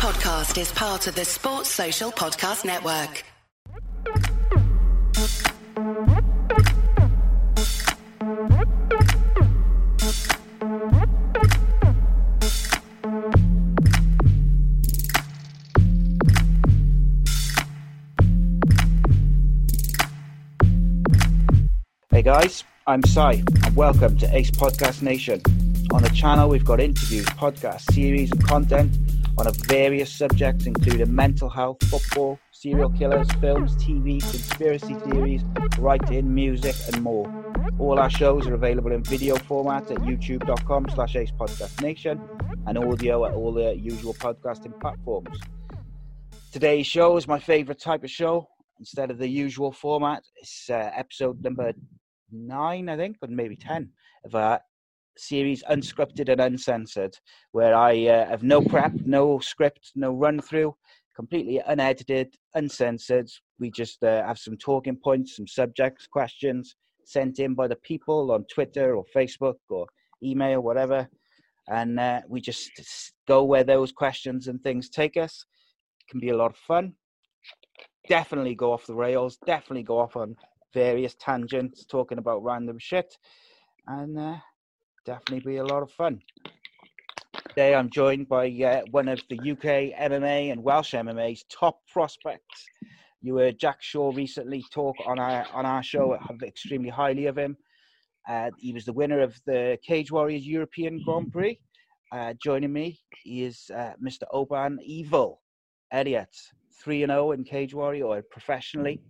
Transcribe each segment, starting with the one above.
podcast is part of the Sports Social Podcast Network. Hey guys, I'm Si, and welcome to Ace Podcast Nation. On the channel, we've got interviews, podcasts, series, and content on a various subjects, including mental health, football, serial killers, films, TV, conspiracy theories, writing, music, and more. All our shows are available in video format at youtube.com slash Ace Podcast Nation and audio at all the usual podcasting platforms. Today's show is my favorite type of show. Instead of the usual format, it's uh, episode number nine, I think, or maybe 10 of our series Unscripted and Uncensored, where I uh, have no prep, no script, no run through, completely unedited, uncensored. We just uh, have some talking points, some subjects, questions sent in by the people on Twitter or Facebook or email, whatever. And uh, we just go where those questions and things take us. It can be a lot of fun. Definitely go off the rails, definitely go off on various tangents talking about random shit. And uh, definitely be a lot of fun. Today I'm joined by uh, one of the UK MMA and Welsh MMA's top prospects. You heard Jack Shore recently talk on our on our show extremely highly of him. Uh, he was the winner of the Cage Warriors European Grand Prix. Uh, joining me is uh, Mr. Oban Evil Elliott, three and zero oh in Cage Warrior or professionally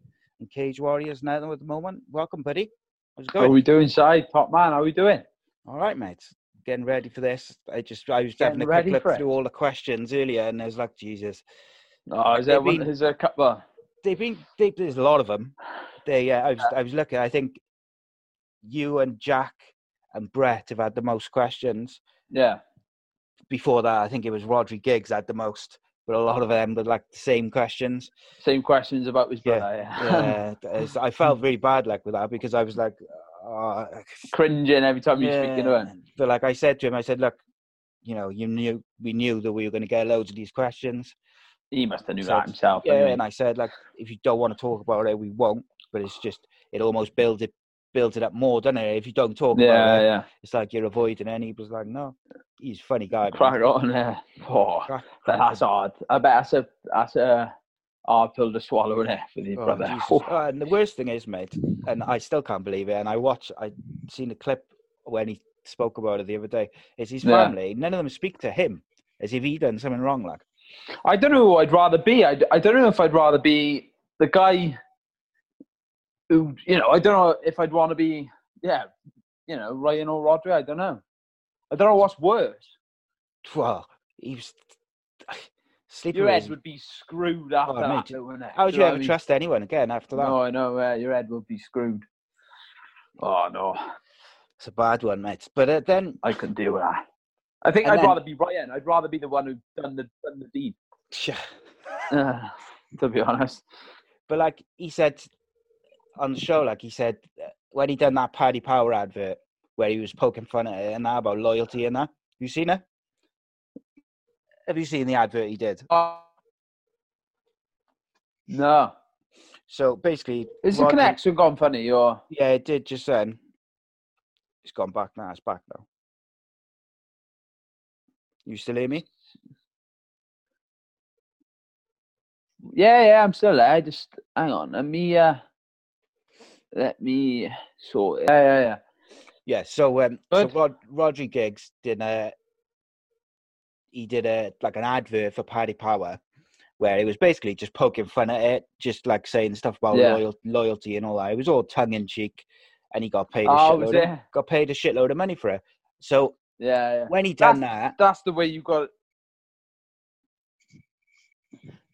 in Cage Warriors now at the moment. Welcome, buddy. How's it going? How are we doing, Si? Top man. How are we doing? All right, mate. Getting ready for this. I just I was Getting having a quick look through all the questions earlier, and I was like, Jesus. Oh, is there, been, one, is there a couple? They've been. They, there's a lot of them. They. Uh, I was. I was looking. I think you and Jack and Brett have had the most questions. Yeah. Before that, I think it was Rhodri Giggs had the most, but a lot of them were like the same questions. Same questions about his brother. Yeah. yeah. I felt really bad like with that because I was like, uh, cringing every time you yeah, speak into it. But like I said to him, I said, look, you know, you knew we knew that we were going to get loads of these questions. He must have knew that himself. Yeah, and I said, like, if you don't want to talk about it, we won't. But it's just it almost builds it builds it up more, doesn't it? If you don't talk yeah, about it, yeah. it's like you're avoiding it. And he was like, no, he's a funny guy. Crack on, yeah. Oh, that's hard. I bet that's a that's a hard pill to swallow in it for the oh, brother. Oh. and the worst thing is, mate, and I still can't believe it. And I watched, I seen a clip when he spoke about it the other day. Is his family? Yeah. None of them speak to him as if he done something wrong. Like, I don't know who I'd rather be. I, I don't know if I'd rather be the guy who, you know, I don't know if I'd want to be, yeah, you know, Ryan or Rhodri. I don't know. I don't know what's worse. Well, he was Sleeping your head would be screwed after oh, that, wouldn't it? How would you, you ever trust anyone again after that? No, I know. Uh, your head would be screwed. Oh no, it's a bad one, mate. But uh, then I couldn't deal with that. I think and I'd then... rather be Ryan. I'd rather be the one who done the done the deed. Yeah. uh, to be honest. But like he said on the show, like he said uh, when he done that Paddy Power advert where he was poking fun at it and that about loyalty and that. You seen it? Have you seen the advert he did? Uh, no. So basically, is the connection gone funny or? Yeah, it did just then. It's gone back now. It's back now. You still hear me? Yeah, yeah, I'm still there. Just hang on. Let me uh let me sort it. Yeah, yeah, yeah. Yeah, so um so Rod Rhodri Giggs did a he did a like an advert for Paddy Power where he was basically just poking fun at it, just like saying stuff about yeah. loyal, loyalty and all that. It was all tongue in cheek, and he got paid a oh, shitload. Of, got paid a shitload of money for it. So yeah, yeah. when he done that's, that, that's the way you got.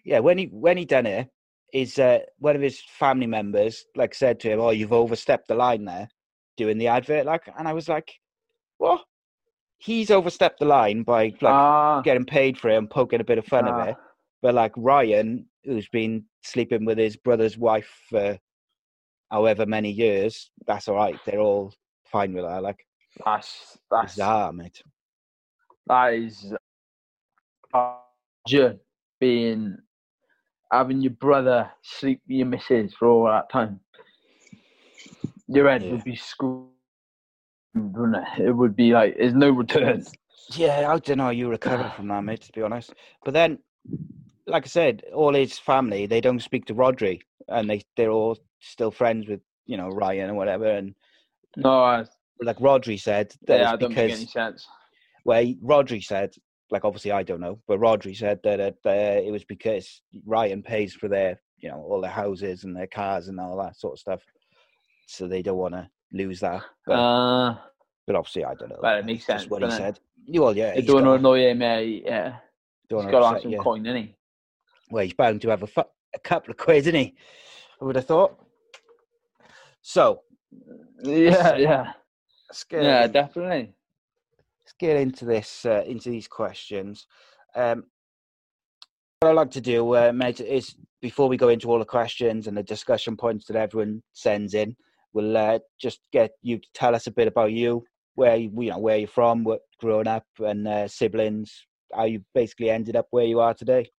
Yeah, when he when he done it, is uh, one of his family members like said to him, "Oh, you've overstepped the line there, doing the advert." Like, and I was like, "What?" He's overstepped the line by like uh, getting paid for it and poking a bit of fun uh, of it. But like Ryan, who's been sleeping with his brother's wife for however many years, that's all right. They're all fine with that. Like that's that's bizarre, mate. That is uh, being having your brother sleep with your missus for all that time. Your head Yeah. would be screwed, it? It would be like there's no return. Yeah, I don't know how you recover from that, mate. To be honest, but then, like I said, all his family they don't speak to Rhodri, and they they're all still friends with you know Ryan or whatever. And No, I, like Rhodri said, that yeah, I don't make because any sense. well, Rhodri said, like obviously I don't know, but Rhodri said that it, uh, it was because Ryan pays for their you know all their houses and their cars and all that sort of stuff, so they don't want to lose that. But, Uh, but obviously I don't know. well, it makes sense, what he it? said. You well, yeah, he's don't got- annoy him, yeah. yeah. don't He's got to have some you. coin, isn't he? Well, he's bound to have a, fu- a couple of quid, isn't he? I would have thought. So, Yeah, yeah, yeah, in- definitely. let's get into this, uh, into these questions. Um, what I like to do, uh, mate, is before we go into all the questions and the discussion points that everyone sends in, we'll uh, just get you to tell us a bit about you, where you, you know where you're from, what growing up, and uh, siblings, how you basically ended up where you are today.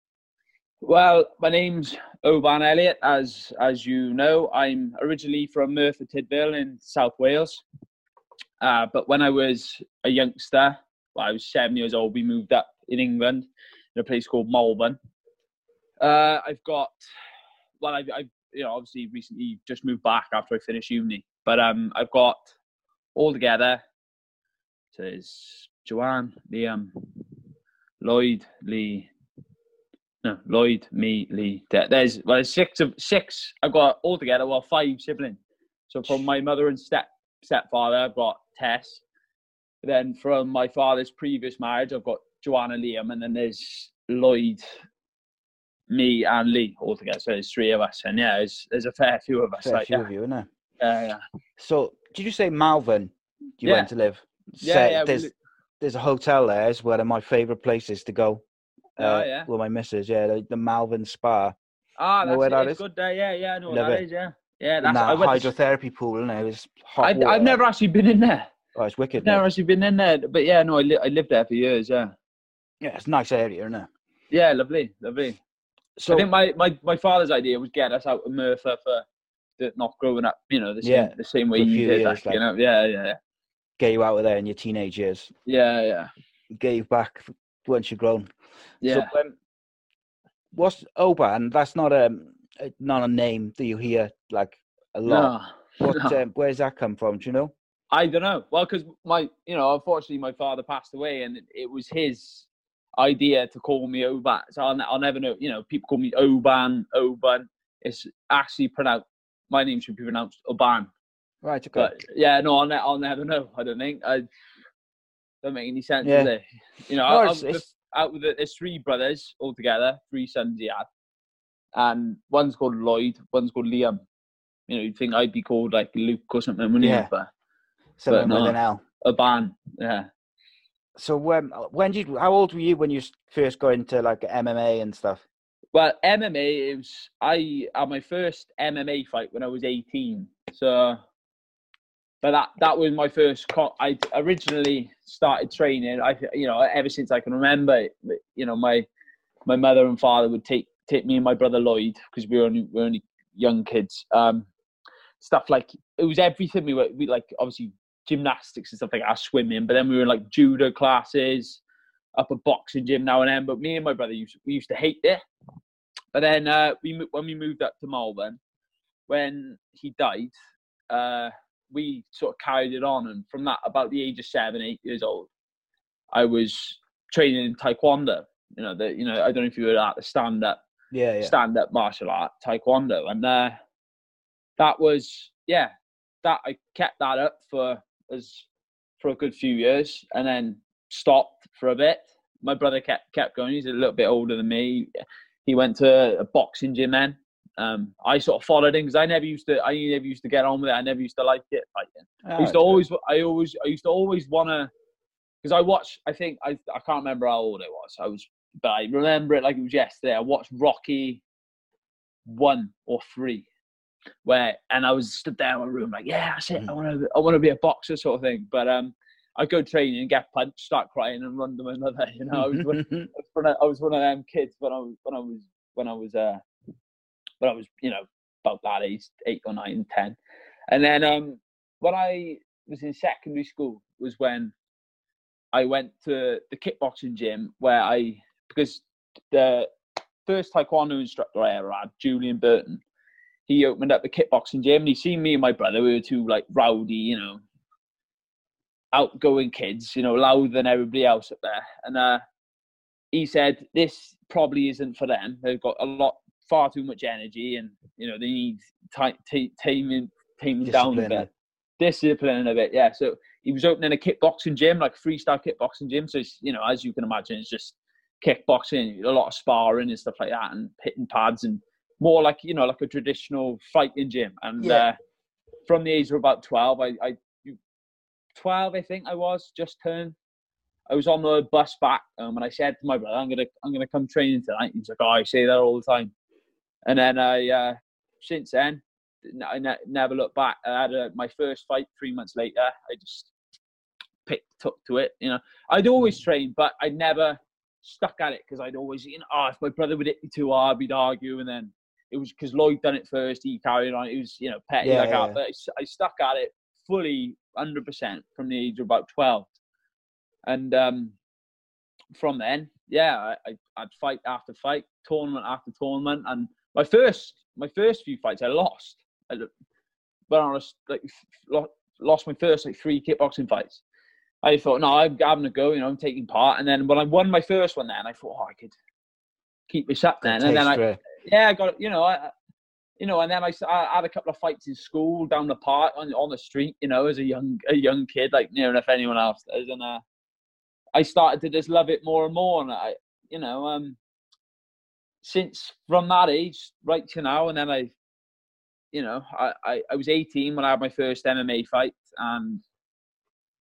Well, my name's Oban Elliott. As as you know, I'm originally from Merthyr Tydfil in South Wales. Uh, but when I was a youngster, well, I was seven years old, we moved up in England in a place called Malvern. Uh, I've got, well, I've, I've, you know, obviously recently just moved back after I finished uni. But um, I've got all together. So there's Joanne, Liam, Lloyd, Lee, no, Lloyd, me, Lee. There's well, there's six of six. I've got altogether well five siblings. So from my mother and step stepfather, I've got Tess. Then from my father's previous marriage, I've got Joanna Liam, and then there's Lloyd, me, and Lee all together. So there's three of us, and yeah, there's there's a fair few of us. Fair like, few yeah, of you, isn't there? yeah, yeah. So, did you say Malvern? You Yeah. went to live. Yeah, Say- yeah, There's li- there's a hotel there. It's one of my favourite places to go. Oh, uh, yeah. With my missus, yeah, the, the Malvern Spa. Ah, Know that's where it. that it's is? good there. Yeah, yeah, I know Love that is. Yeah, yeah. That's that I went to- hydrotherapy pool, and it was hot I. I've never actually been in there. Oh, it's wicked. Never mate. actually been in there, but yeah, no, I, li- I lived there for years. Yeah, Yeah, it's a nice area, isn't it? yeah, lovely, lovely. So, I think my, my, my father's idea was get us out of Merthyr for the, not growing up, you know, the same Yeah, the same way you did, years, like, you know, yeah, yeah, get you out of there in your teenage years, yeah, yeah, get you back once you're grown. yeah. So, um, what's Oban? That's not a a- not a name that you hear like a lot. no, What? no. Um, where's that come from? Do you know? I don't know. Well, because my, you know, unfortunately, my father passed away, and it was his idea to call me Oban. So I'll, I'll never know. You know, people call me Oban, Oban. It's actually pronounced. My name should be pronounced Oban. Right. Okay. But yeah, no, I'll, ne- I'll never know. I don't think. I don't make any sense. Yeah. Does it? You know, No, out, it's- with, it's- out with the, there's three brothers altogether, three sons he had, and one's called Lloyd, one's called Liam. You know, you'd think I'd be called like Luke or something, wouldn't you? Yeah. But Someone no. with an L. a ban, yeah. So um, when did? How old were you when you first got into like MMA and stuff? Well, MMA, it was I had my first MMA fight when I was 18. So, but that that was my first. I originally started training. I you know ever since I can remember. You know my my mother and father would take take me and my brother Lloyd because we were only we were only young kids. Um, stuff like it was everything. We were we like obviously gymnastics and stuff like that, swimming. But then we were in like judo classes, up a boxing gym now and then. But me and my brother used we used to hate it. But then uh, we when we moved up to Malvern, when he died, uh, we sort of carried it on, and from that, about the age of seven, eight years old, I was training in taekwondo. You know, the you know I don't know if you were at the stand up Yeah, yeah. stand up martial art taekwondo, and uh, that was yeah, that I kept that up for as for a good few years, and then stopped for a bit. My brother kept kept going. He's a little bit older than me. He went to a boxing gym then. Um, I sort of followed him because I never used to. I never used to get on with it. I never used to like it fighting. I Ah, used to always, I always, I used to always want to, because I watched. I think I, I can't remember how old I was. I was, but I remember it like it was yesterday. I watched Rocky one or three, where and I was stood there in my room like, yeah, that's it. I want to, I want to be a boxer, sort of thing. But um, I'd go training and get punched, start crying, and run to another. You know, I was, one, I was one of, I was one of them kids when I was when I was when I was uh when I was you know about that age, eight or nine, ten, and then um when I was in secondary school was when I went to the kickboxing gym where I because the first taekwondo instructor I ever had, Julian Burton, he opened up a kickboxing gym and he seen me and my brother. We were two like rowdy, you know, outgoing kids, you know, louder than everybody else up there. And uh, he said, "This probably isn't for them. They've got a lot, far too much energy, and you know, they need t- t- taming, taming down a bit, discipline a bit." Yeah. So he was opening a kickboxing gym, like a freestyle kickboxing gym. So you know, as you can imagine, it's just kickboxing, a lot of sparring and stuff like that, and hitting pads and more like you know like a traditional fighting gym. And yeah. uh, from the age of about twelve, I, I twelve I think I was just turned. I was on the bus back, um, and I said to my brother, "I'm gonna I'm gonna come training tonight." He's like, "Oh, I say that all the time." And then I uh, since then I ne- never looked back. I had a, my first fight three months later. I just picked up to it. You know, I'd always trained, but I never stuck at it because I'd always, you know, oh, if my brother would hit me too hard, we'd argue, and then it was because Lloyd done it first. He carried on. It was you know petty yeah, like yeah. that. But I, I, stuck at it fully, hundred percent from the age of about twelve, and um, from then, yeah, I, I'd fight after fight, tournament after tournament, and my first my first few fights I lost. I, but I was like lost my first like three kickboxing fights. I thought, no, I'm having a go, you know, I'm taking part. And then when I won my first one, then I thought, oh, I could keep this up then. And then I, yeah, I got you know, I, you know, and then I, I had a couple of fights in school down the park on on the street, you know, as a young a young kid, like near enough anyone else does, and uh, I started to just love it more and more, and I, you know, um, since from that age right to now, and then I, you know, I, I, I was 18 when I had my first MMA fight, and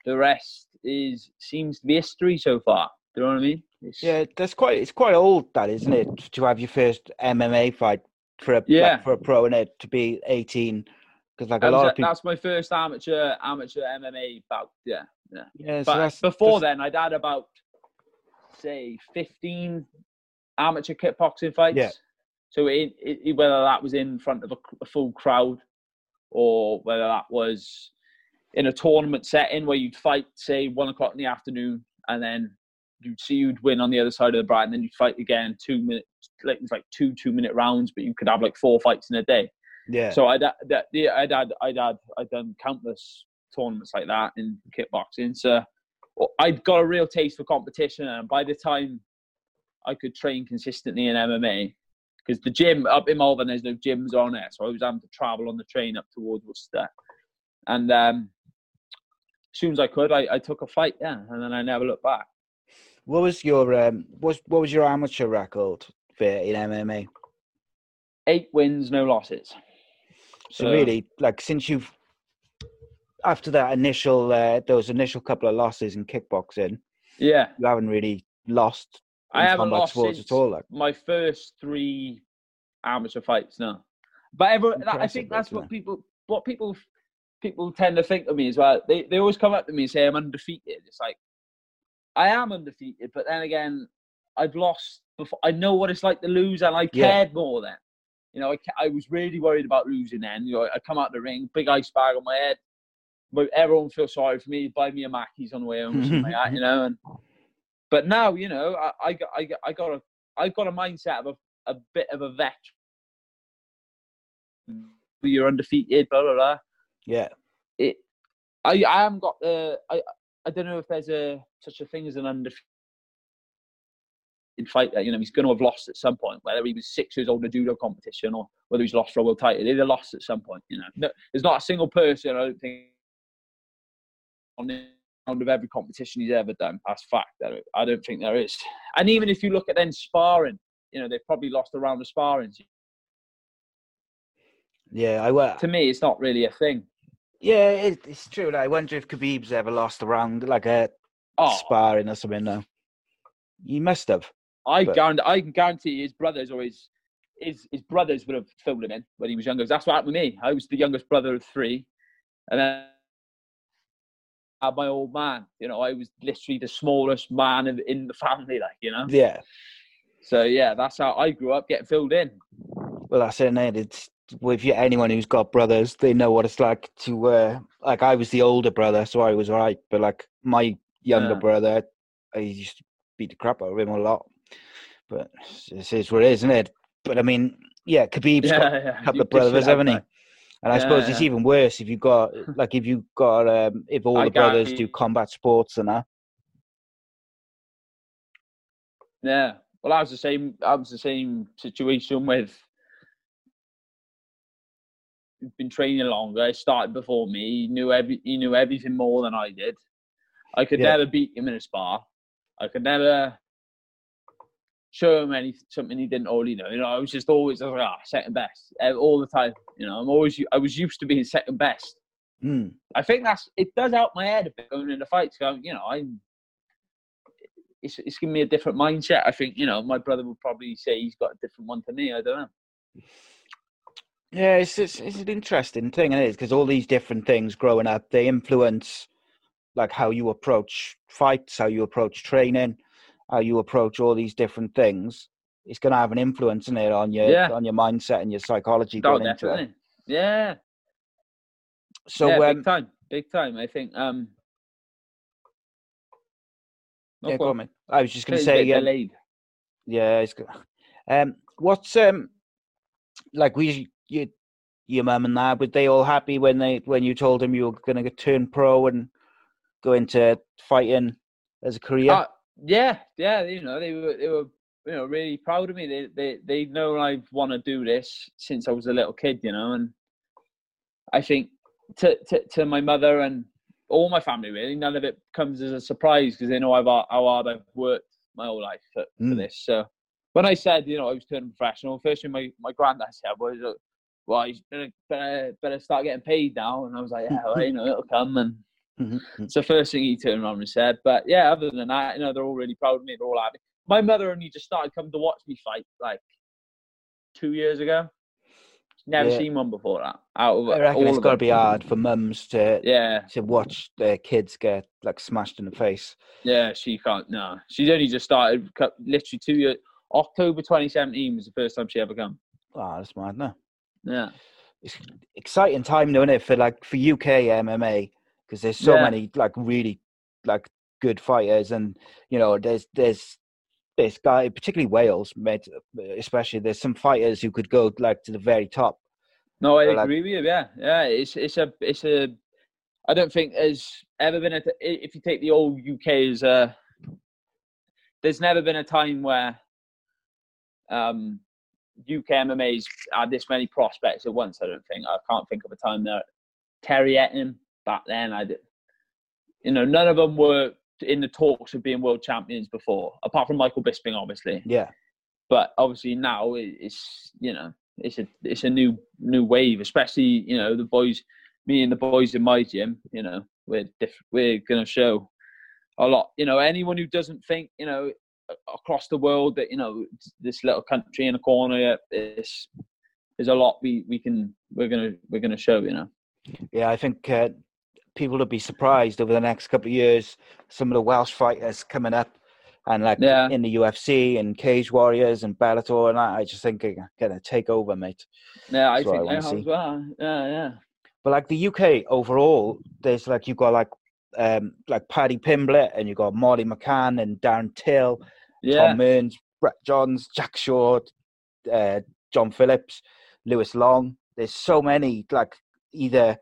the rest is seems to be history so far. Do you know what I mean? It's, yeah, that's quite it's quite old, that isn't it? To have your first MMA fight for a yeah. Like for a pro and it to be eighteen, because like a lot of people. That's my first amateur amateur MMA bout. Yeah, yeah. Yeah. So before then, I'd had about say fifteen amateur kickboxing fights. Yeah. So it, it, whether that was in front of a, a full crowd, or whether that was in a tournament setting where you'd fight, say, one o'clock in the afternoon, and then you'd see you'd win on the other side of the bracket, and then you'd fight again two minutes, like it's like two two minute rounds, but you could have like four fights in a day. Yeah. So I'd that yeah, I'd had I'd had I'd done countless tournaments like that in kickboxing. So I'd got a real taste for competition, and by the time I could train consistently in MMA, because the gym up in Malvern there's no gyms on it, so I was having to travel on the train up towards Worcester, and um, as soon as I could, I, I took a fight, yeah, and then I never looked back. What was your um, what what was your amateur record for in MMA? Eight wins, no losses. So, so really, like since you've after that initial uh, those initial couple of losses in kickboxing, yeah, you haven't really lost. I haven't lost since at all. Like. My first three amateur fights, no. But I think that's what people what people people tend to think of me as well. They they always come up to me and say I'm undefeated. It's like I am undefeated, but then again, I've lost before. I know what it's like to lose, and I cared yeah. more then. You know, I, I was really worried about losing then. You know, I come out the ring, big ice bag on my head. But everyone feels sorry for me, buy me a Mackey's on the way home, something like that, you know. And but now, you know, I, I got I got I got a I got a mindset of a, a bit of a vet. You're undefeated, blah blah blah. Yeah. It. I I haven't got the. I I don't know if there's a such a thing as an undefeated fighter. You know, he's going to have lost at some point, whether he was six years old in a judo competition or whether he's lost for a world title. He'd have lost at some point. You know, no, there's not a single person I don't think on the round of every competition he's ever done. That's fact. I don't think there is. And even if you look at then sparring, you know, they've probably lost a round of sparring. Yeah, I will. To me, it's not really a thing. Yeah, it, it's true. I wonder if Khabib's ever lost a round, like a oh. sparring or something. No, he must have. I but... guarantee, I can guarantee his brothers or his his his brothers would have filled him in when he was younger. That's what happened to me. I was the youngest brother of three, and then my old man. You know, I was literally the smallest man in, in the family, like you know. Yeah. So yeah, that's how I grew up getting filled in. Well, that's it. It's with anyone who's got brothers, they know what it's like to. Uh, like I was the older brother, so I was right. But like my younger Yeah. brother, I used to beat the crap out of him a lot. But this is what it is, isn't it? But I mean, yeah, Khabib's got yeah, yeah. a couple You of brothers, haven't he? like. And I Yeah, suppose it's even worse if you got like if you got um if all I the brothers do combat sports and that. Yeah. Well, I was the same. I was the same situation with. Been training longer. He started before me. He knew every. He knew everything more than I did. I could Yeah. never beat him in a spar. I could never show him any something he didn't already know. You know, I was just always I was like, ah, second best all the time. You know, I'm always. I was used to being second best. Hmm. I think that's it does help my head a bit going into fights. Going, you know, I'm. It's it's giving me a different mindset. I think you know my brother would probably say he's got a different one to me. I don't know. Yeah, it's it's, it's an interesting thing, and it is because all these different things growing up they influence like how you approach fights, how you approach training, how you approach all these different things. It's going to have an influence in it on your Yeah. on your mindset and your psychology Oh, going into it. definitely. Yeah. So yeah, um, big time, big time. I think. Um. yeah, go on, mate. I was just going to it's a bit say, yeah, delayed. yeah, it's good. Um, what's um, like we you your mum and dad were they all happy when they when you told them you were going to turn pro and go into fighting as a career? Uh, yeah, yeah. You know, they were they were you know really proud of me. They they they know I want to do this since I was a little kid. You know, and I think to to, to my mother and all my family really, none of it comes as a surprise because they know I've how hard I've worked my whole life for, for Mm. this. So when I said you know I was turning professional, first thing my my granddad said was. Well, you better, better, better start getting paid now. And I was like, yeah, well, you know, it'll come. And Mhm. it's the first thing he turned around and said. But yeah, other than that, you know, they're all really proud of me. They're all happy. My mother only just started coming to watch me fight like two years ago. Never Yeah. seen one before that. Out of I reckon all it's got to be hard for mums to Yeah, to watch their kids get like smashed in the face. yeah. She can't. No, she's only just started. Literally two years. October 2017 was the first time she ever come. Oh, that's mad, no? Yeah, It's exciting time, though, isn't it, for like for UK MMA because there's so Yeah. many like really like good fighters, and you know there's there's this guy, particularly Wales, mate, especially there's some fighters who could go like to the very top. no, I like- agree with you. Yeah, yeah. It's it's a it's a. I don't think there's ever been a. t- If you take the old UK as a. There's never been a time where. Um, UK MMA's had this many prospects at once. I don't think. I can't think of a time that Terry Etim back then. I did. You know, none of them were in the talks of being world champions before, apart from Michael Bisping, obviously. Yeah, but obviously now it's you know it's a it's a new new wave especially you know the boys me and the boys in my gym you know we're diff- we're gonna show a lot you know anyone who doesn't think you know across the world that you know this little country in a corner is there's a lot we we can we're gonna we're gonna show you know yeah. I think uh, people will be surprised over the next couple of years. Some of the Welsh fighters coming up, and like Yeah. in the UFC and Cage Warriors and Bellator, and that, I just think are gonna take over, mate. yeah i That's I think they have as well yeah yeah But like the UK overall, there's like you've got like um like Paddy Pimblett and you've got Molly McCann and Darren Till, yeah Tom Mearns, Brett Johns, Jack Shore, uh, John Phillips, Lewis Long. There's so many like either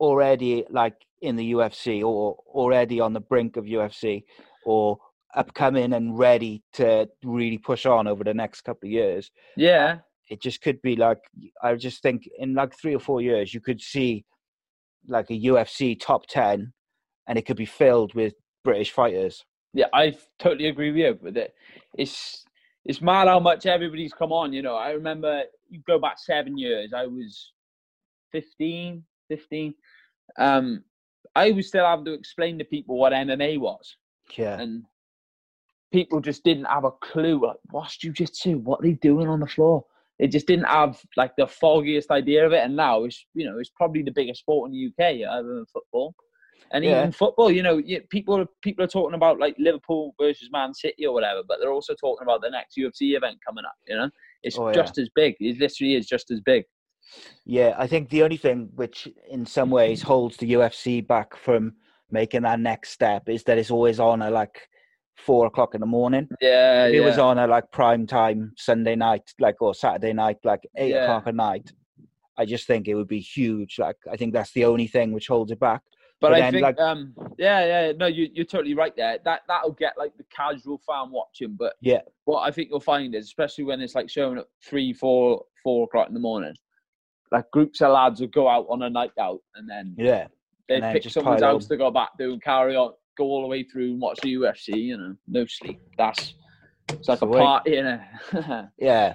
already like in the UFC or already on the brink of UFC or upcoming and ready to really push on over the next couple of years yeah it just could be like I just think in like three or four years you could see like a UFC top ten, and it could be filled with British fighters. Yeah, I totally agree with you. With it, it's it's mad how much everybody's come on. You know, I remember you go back seven years. I was 15, 15. Um, I was still having to explain to people what MMA was, Yeah, and people just didn't have a clue. Like, what's jujitsu? What are they doing on the floor? They just didn't have like the foggiest idea of it. And now it's you know it's probably the biggest sport in the UK other than football. And Yeah. even football, you know, people are people are talking about like Liverpool versus Man City or whatever, but they're also talking about the next UFC event coming up. You know, it's Oh, yeah. just as big. It literally is just as big. Yeah, I think the only thing which, in some ways, holds the UFC back from making that next step is that it's always on at like four o'clock in the morning. Yeah, If yeah. it was on at like prime time Sunday night, like or Saturday night, like eight Yeah. o'clock at night, I just think it would be huge. Like I think that's the only thing which holds it back. But, But I then, think, like- um, yeah, yeah, no, you, you're totally right there. That that'll get like the casual fan watching. But Yeah. what I think you'll find is, especially when it's like showing at three, four, four o'clock in the morning, like groups of lads will go out on a night out and then Yeah, they and pick someone's house to go back to and carry on, go all the way through and watch the UFC. You know, no sleep. That's it's like the a party, innit? yeah.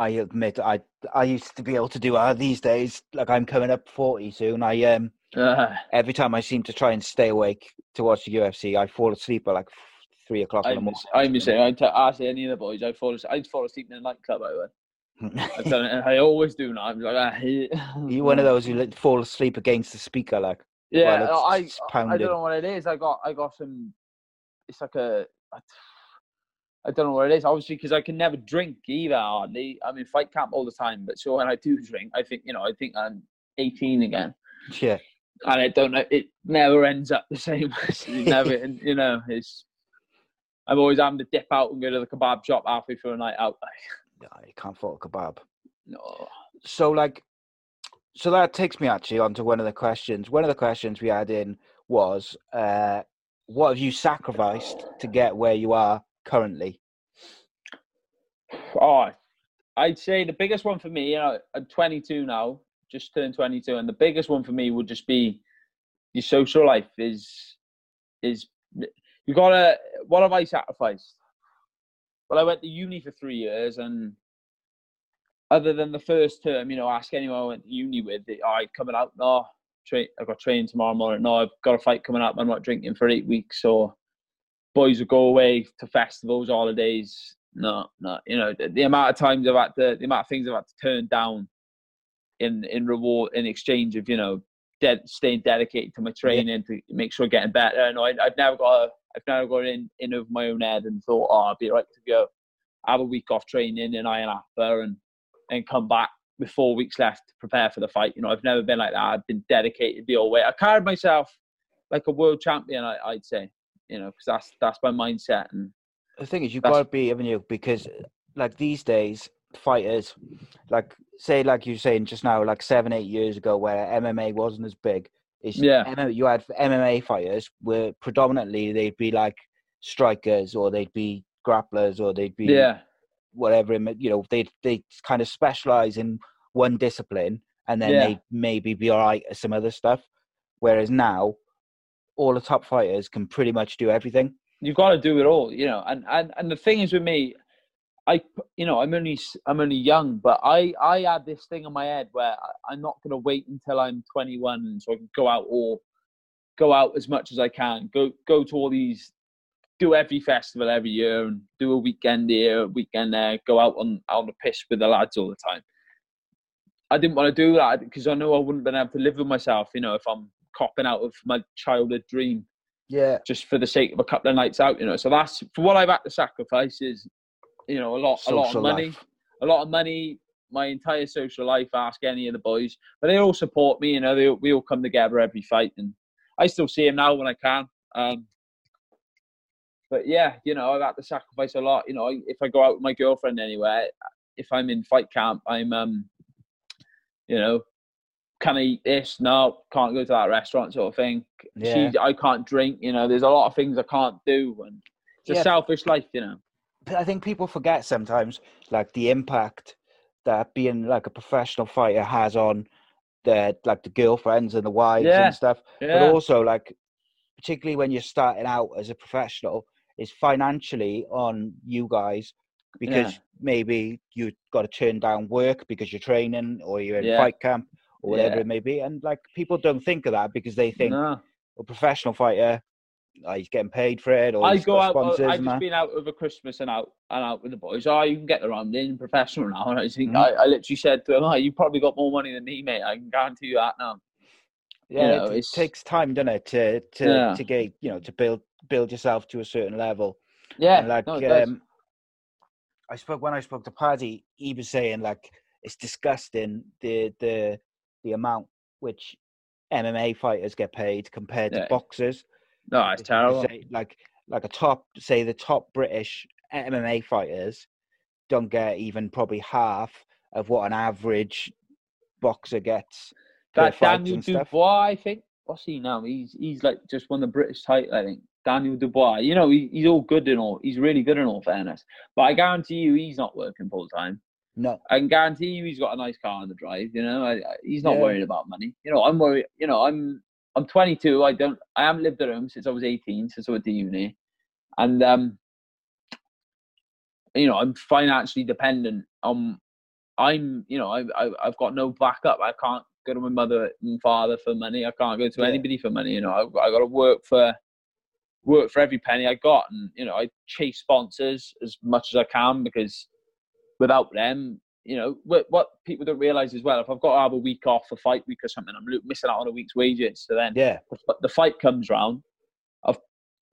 I admit, I I used to be able to do uh, these days. Like I'm coming up forty soon. I um Uh, every time I seem to try and stay awake to watch the UFC, I fall asleep at like three o'clock in the I'm, morning. I'm the same. I t- ask any of the boys. I fall. asleep- I'd fall asleep in a nightclub. I would. I've done it. I always do now. I'm like, ah, you one of those who like, fall asleep against the speaker, like Yeah, I, I don't know what it is. I got I got some. It's like a. I- I don't know what it is. Obviously, because I can never drink either. Hardly. I'm in fight camp all the time, but so when I do drink, I think you know, I think I'm 18 again, yeah, and I don't know. It never ends up the same. never, you know, it's. I'm always having to dip out and go to the kebab shop halfway through a night out. Like, I can't fault a kebab. no. So like, so that takes me actually onto one of the questions. One of the questions we had in was, uh, what have you sacrificed to get where you are currently? Oh, I'd say the biggest one for me, you know, I'm 22 now, just turned 22, and the biggest one for me would just be your social life. Is is you gotta what have I sacrificed? Well, I went to uni for three years, and other than the first term, you know, ask anyone I went to uni with, they, oh, I coming out, no, I've got training tomorrow morning, no, I've got a fight coming up, I'm not drinking for eight weeks, or boys would go away to festivals, holidays. No, no, you know, the, the amount of times I've had to, the amount of things I've had to turn down in in reward in exchange of you know, dead staying dedicated to my training to make sure I'm getting better. No, I, I've never got, a, I've never got in in of my own head and thought, oh, I'll be right to go. Have a week off training in Ayia Napa and and come back with four weeks left to prepare for the fight. You know, I've never been like that. I've been dedicated the whole way. I carried myself like a world champion, I, I'd say. You know, because that's that's my mindset. And The thing is, you've got to be, haven't you? Because like these days, fighters, like say, like you were saying just now, like seven, eight years ago, where MMA wasn't as big. Is Yeah. MMA, you had MMA fighters were predominantly they'd be like strikers or they'd be grapplers or they'd be yeah, whatever you know they they kind of specialize in one discipline and then Yeah. they maybe be all right at some other stuff whereas now all the top fighters can pretty much do everything you've got to do it all. You know, and and and the thing is with me, I you know I'm only I'm only young, but I I had this thing in my head where I, I'm not going to wait until I'm 21 and so I can go out or go out as much as I can. Go go to all these, do every festival every year and do a weekend here, a weekend there. Go out on on the piss with the lads all the time. I didn't want to do that because I know I wouldn't been able to live with myself. You know, if I'm copping out of my childhood dream yeah just for the sake of a couple of nights out, you know. So that's for what I've had to sacrifice is, you know, a lot, a lot of money, life a lot of money, my entire social life. Ask any of the boys, but they all support me. You know, they we all come together every fight, and I still see him now when I can. Um, but yeah, you know, I've had to sacrifice a lot. You know, if I go out with my girlfriend anywhere, if I'm in fight camp, I'm um, you know, can I eat this? No, can't go to that restaurant, sort of thing. Yeah. She, I can't drink. You know, there's a lot of things I can't do, and it's a selfish life. You know. I think people forget sometimes like the impact that being like a professional fighter has on the like the girlfriends and the wives Yeah. and stuff but also like particularly when you're starting out as a professional is financially on you guys because Yeah. maybe you've got to turn down work because you're training or you're in Yeah. fight camp or whatever Yeah. it may be and like people don't think of that because they think No. a professional fighter oh, he's getting paid for it or I go out. I've just that. been out over Christmas and out and out with the boys. Oh, you can get the around in professional now. And I think Mhm. I, I literally said to him, "Oh, you probably got more money than me, mate. I can guarantee you that now." Yeah, know, it, it takes time, doesn't it, to to Yeah. to get you know to build build yourself to a certain level. Yeah, And like no, um, I spoke when I spoke to Paddy, he was saying like it's disgusting the the the amount which MMA fighters get paid compared to boxers. No, it's terrible. like like a top say the top British MMA fighters don't get even probably half of what an average boxer gets. That Daniel and. Dubois, I think. What's he now? He's he's like just won the British title, I think. Daniel Dubois. You know, he, he's all good in all. He's really good in all fairness. But I guarantee you, he's not working full time. No, I can guarantee you, he's got a nice car on the drive. You know, I, I, he's not Yeah. worried about money. You know, I'm worried. You know, I'm I'm 22. I don't. I haven't lived at home since I was 18, since I went to uni, and um, you know, I'm financially dependent on. I'm, you know, I've I've I've got no backup. I can't go to my mother and father for money. I can't go to Yeah. anybody for money. You know, I've, I got to work for work for every penny I got, and you know, I chase sponsors as much as I can because without them, you know, what, what people don't realize as well, if I've got to have a week off, a fight week or something, I'm missing out on a week's wages. So then yeah, the, the fight comes round, I've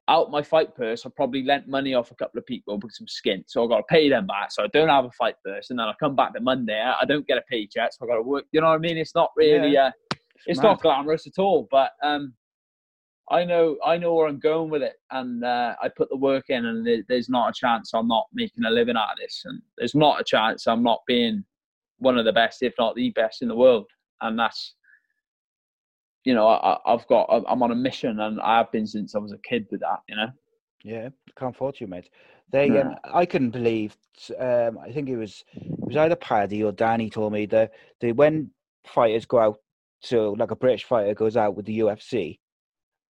out my fight purse, I've probably lent money off a couple of people with some skin, so I've got to pay them back. So I don't have a fight purse, and then I come back to Monday, I don't get a paycheck, so I've got to work. You know what I mean? It's not really, uh, it's mad. not glamorous at all. But um, I know, I know where I'm going with it, and uh, I put the work in, and there, there's not a chance I'm not making a living out of this, and there's not a chance I'm not being one of the best, if not the best in the world, and that's you know, I, I've got, I'm on a mission, and I have been since I was a kid with that. You know, yeah. Can't fault you, mate. They, No. um, I couldn't believe. Um, I think it was it was either Paddy or Danny told me that they when fighters go out, so like a British fighter goes out with the UFC,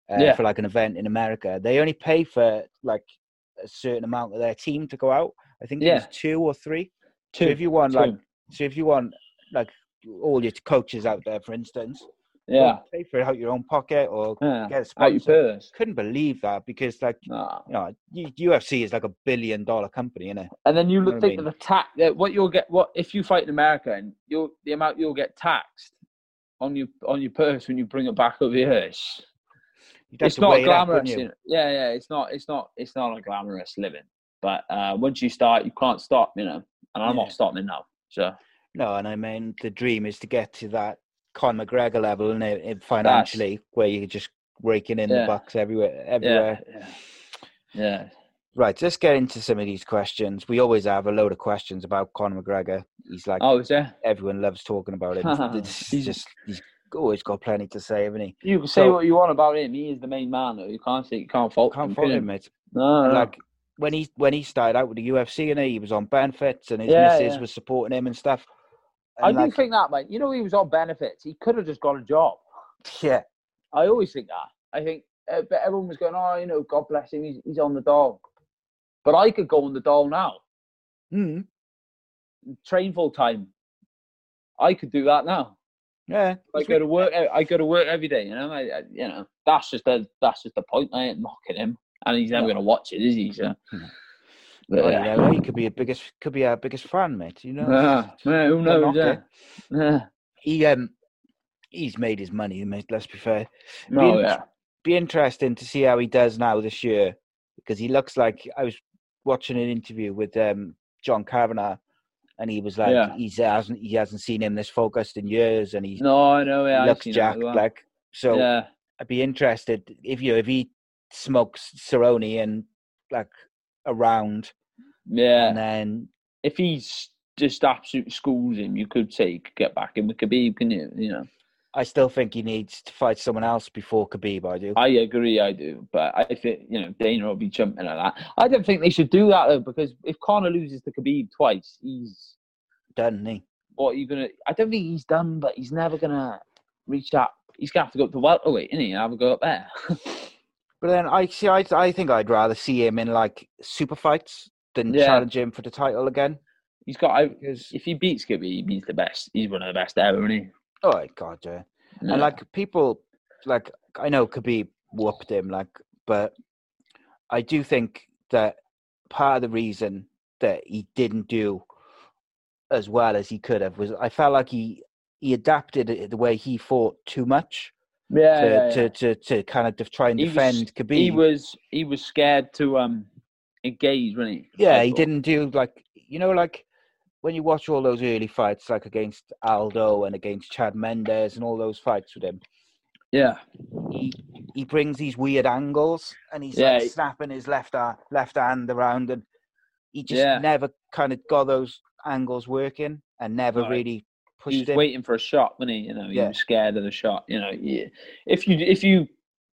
uh, Yeah. for like an event in America, they only pay for like a certain amount of their team to go out. I think it was two or three. two, So if you want like, so if you want like all your coaches out there, for instance, yeah, pay for it out your own pocket or yeah, get a out your sponsor. purse. Couldn't believe that because like Nah. you know, UFC is like a billion dollar company, isn't it? And then you know look what I think of the tax. that What you'll get, what if you fight in America, and you'll the amount you'll get taxed on your on your purse when you bring it back over here. It's, it's not weigh it up, glamorous. wouldn't you? you. Yeah, yeah, it's not, it's not, it's not a glamorous living. But uh, once you start, you can't stop. You know, and I'm Yeah. not stopping now. So No, and I mean the dream is to get to that Conor McGregor level, and it, financially, where you're just raking in Yeah. the bucks everywhere, yeah, everywhere. yeah, yeah. Right, let's get into some of these questions. We always have a load of questions about Conor McGregor. He's like Oh, is there? everyone loves talking about him. He's- just he's always got plenty to say, haven't he? You can say So- what you want about him. He is the main man, though. You can't say you can't fault Can't him. fault him, mate. No, no. like when he when he started out with the UFC and he was on benefits and his Yeah, missus yeah. was supporting him and stuff. I And do think that, mate. You know, he was on benefits. He could have just got a job. yeah, I always think that. I think, uh, but everyone was going, "Oh, you know, God bless him. He's, he's on the dole." But I could go on the dole now, mm, train full time. I could do that now. Yeah. I go to work. I go to work every day. You know, I, I, you know, that's just the that's just the point. I ain't mocking him, and he's never No. going to watch it, is he? So, but, Well, yeah. know, he could be a biggest could be our biggest fan, mate. You know, Yeah, yeah, who knows? Yeah. yeah. he um he's made his money, mate. Let's be fair. No, Being- yeah. Be interesting to see how he does now this year because he looks like I was watching an interview with um John Kavanagh, and he was like Yeah. he's hasn't he hasn't seen him this focused in years, and he No, I know. Yeah, looks seen that as jacked. well. Like so, yeah, I'd be interested if you if he smokes Cerrone and like around, yeah. and then if he's just absolute schools him, you could say he could get back in with Khabib, can you? You know, I still think he needs to fight someone else before Khabib. I do. I agree, I do, but I think you know Dana will be jumping at that. I don't think they should do that though, because if Conor loses to Khabib twice, he's Done, he? what are you gonna? I don't think he's done, but he's never gonna reach that. He's gonna have to go up to welterweight, isn't he? And have a go up there. But then I see. I I think I'd rather see him in like super fights than Yeah. challenge him for the title again. he's got. I, Because if he beats Khabib, he's the best. He's one of the best ever, isn't he? Oh god, yeah. Yeah. And like people, like I know Khabib whooped him, like, but I do think that part of the reason that he didn't do as well as he could have was I felt like he he adapted it the way he fought too much. Yeah, to, yeah, to, yeah. to to kind of try and He was- defend Khabib. He was he was scared to um engage, wasn't he? yeah, he didn't do like you know like when you watch all those early fights like against Aldo and against Chad Mendes and all those fights with him. Yeah, He he brings these weird angles and he's Yeah, like snapping his left ar- left hand around and he just Yeah. never kind of got those angles working and never Right. really he pushed was him. waiting for a shot, wasn't he? You know, he Yeah. was scared of the shot. You know, yeah. if you if you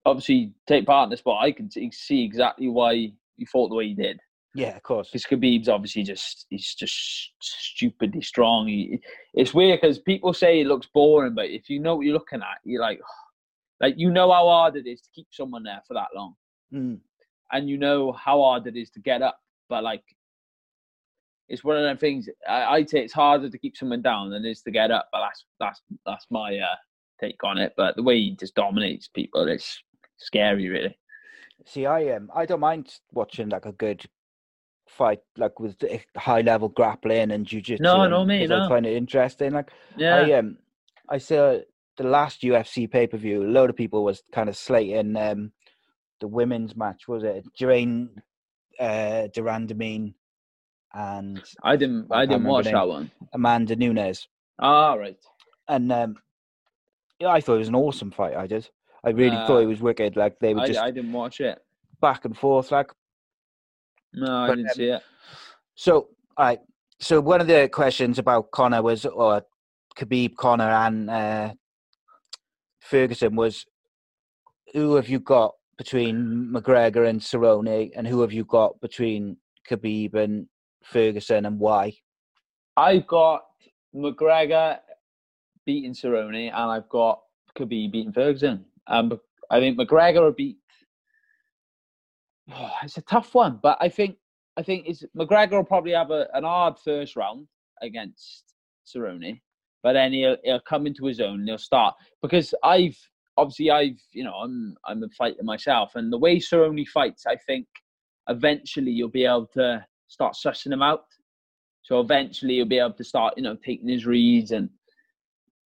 obviously take part in this, sport, I can see see exactly why he fought the way he did. Yeah, of course. Because Khabib's obviously just he's just stupidly strong. He, it's weird because people say it looks boring, but if you know what you're looking at, you're like, like you know how hard it is to keep someone there for that long, Mm. and you know how hard it is to get up. But like, it's one of them things. I, I'd say it's harder to keep someone down than it is to get up. But that's that's that's my uh, take on it. But the way he just dominates people, it's scary, really. See, I um, I don't mind watching like a good fight, like with high level grappling and jujitsu. No, and- no, I find it interesting. Like Yeah, I um, I saw the last UFC pay per view. A load of people was kind of slating um, the women's match. Was it Germaine uh, de Randamie and I didn't. I I didn't watch that one. Amanda Nunes? Ah, right. And um, yeah, I thought it was an awesome fight. I did. I really thought Uh, it was wicked. Like they were I, just I didn't watch it. back and forth. Like No, I But, didn't um, see it. So, all right. So one of the questions about Conor was, or Khabib, Conor, and uh, Ferguson was, who have you got between McGregor and Cerrone, and who have you got between Khabib and Ferguson, and why? I've got McGregor beating Cerrone, and I've got Khabib beating Ferguson. Um, I think McGregor will beat. Oh, it's a tough one, but I think I think it's McGregor will probably have a, an hard first round against Cerrone, but then he'll he'll come into his own. and He'll start because I've obviously I've you know I'm I'm a fighter myself, and the way Cerrone fights, I think eventually you'll be able to start sussing him out. So eventually you'll be able to start, you know, taking his reads and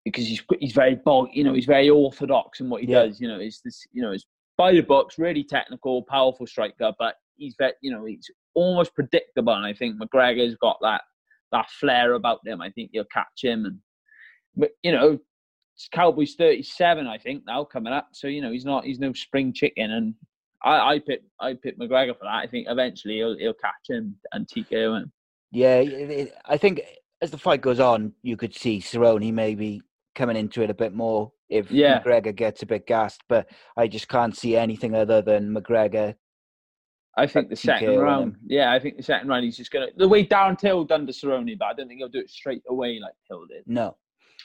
because he's he's very bog, you know, he's very orthodox in what he Yeah. does. You know, he's this, you know, he's by the books, really technical, powerful striker, but he's very, you know, he's almost predictable. And I think McGregor's got that that flair about him. I think you'll catch him, and but you know, Cowboys thirty seven, I think now coming up. So you know, he's not he's no spring chicken, and I I pick I pick McGregor for that. I think eventually he'll he'll catch him and TKO him. Yeah, I think as the fight goes on, you could see Cerrone maybe coming into it a bit more if Yeah. McGregor gets a bit gassed, but I just can't see anything other than McGregor. I think the second round, yeah, I think the second round he's just gonna the way Darren Till done to Cerrone, but I don't think he'll do it straight away like Till did. No.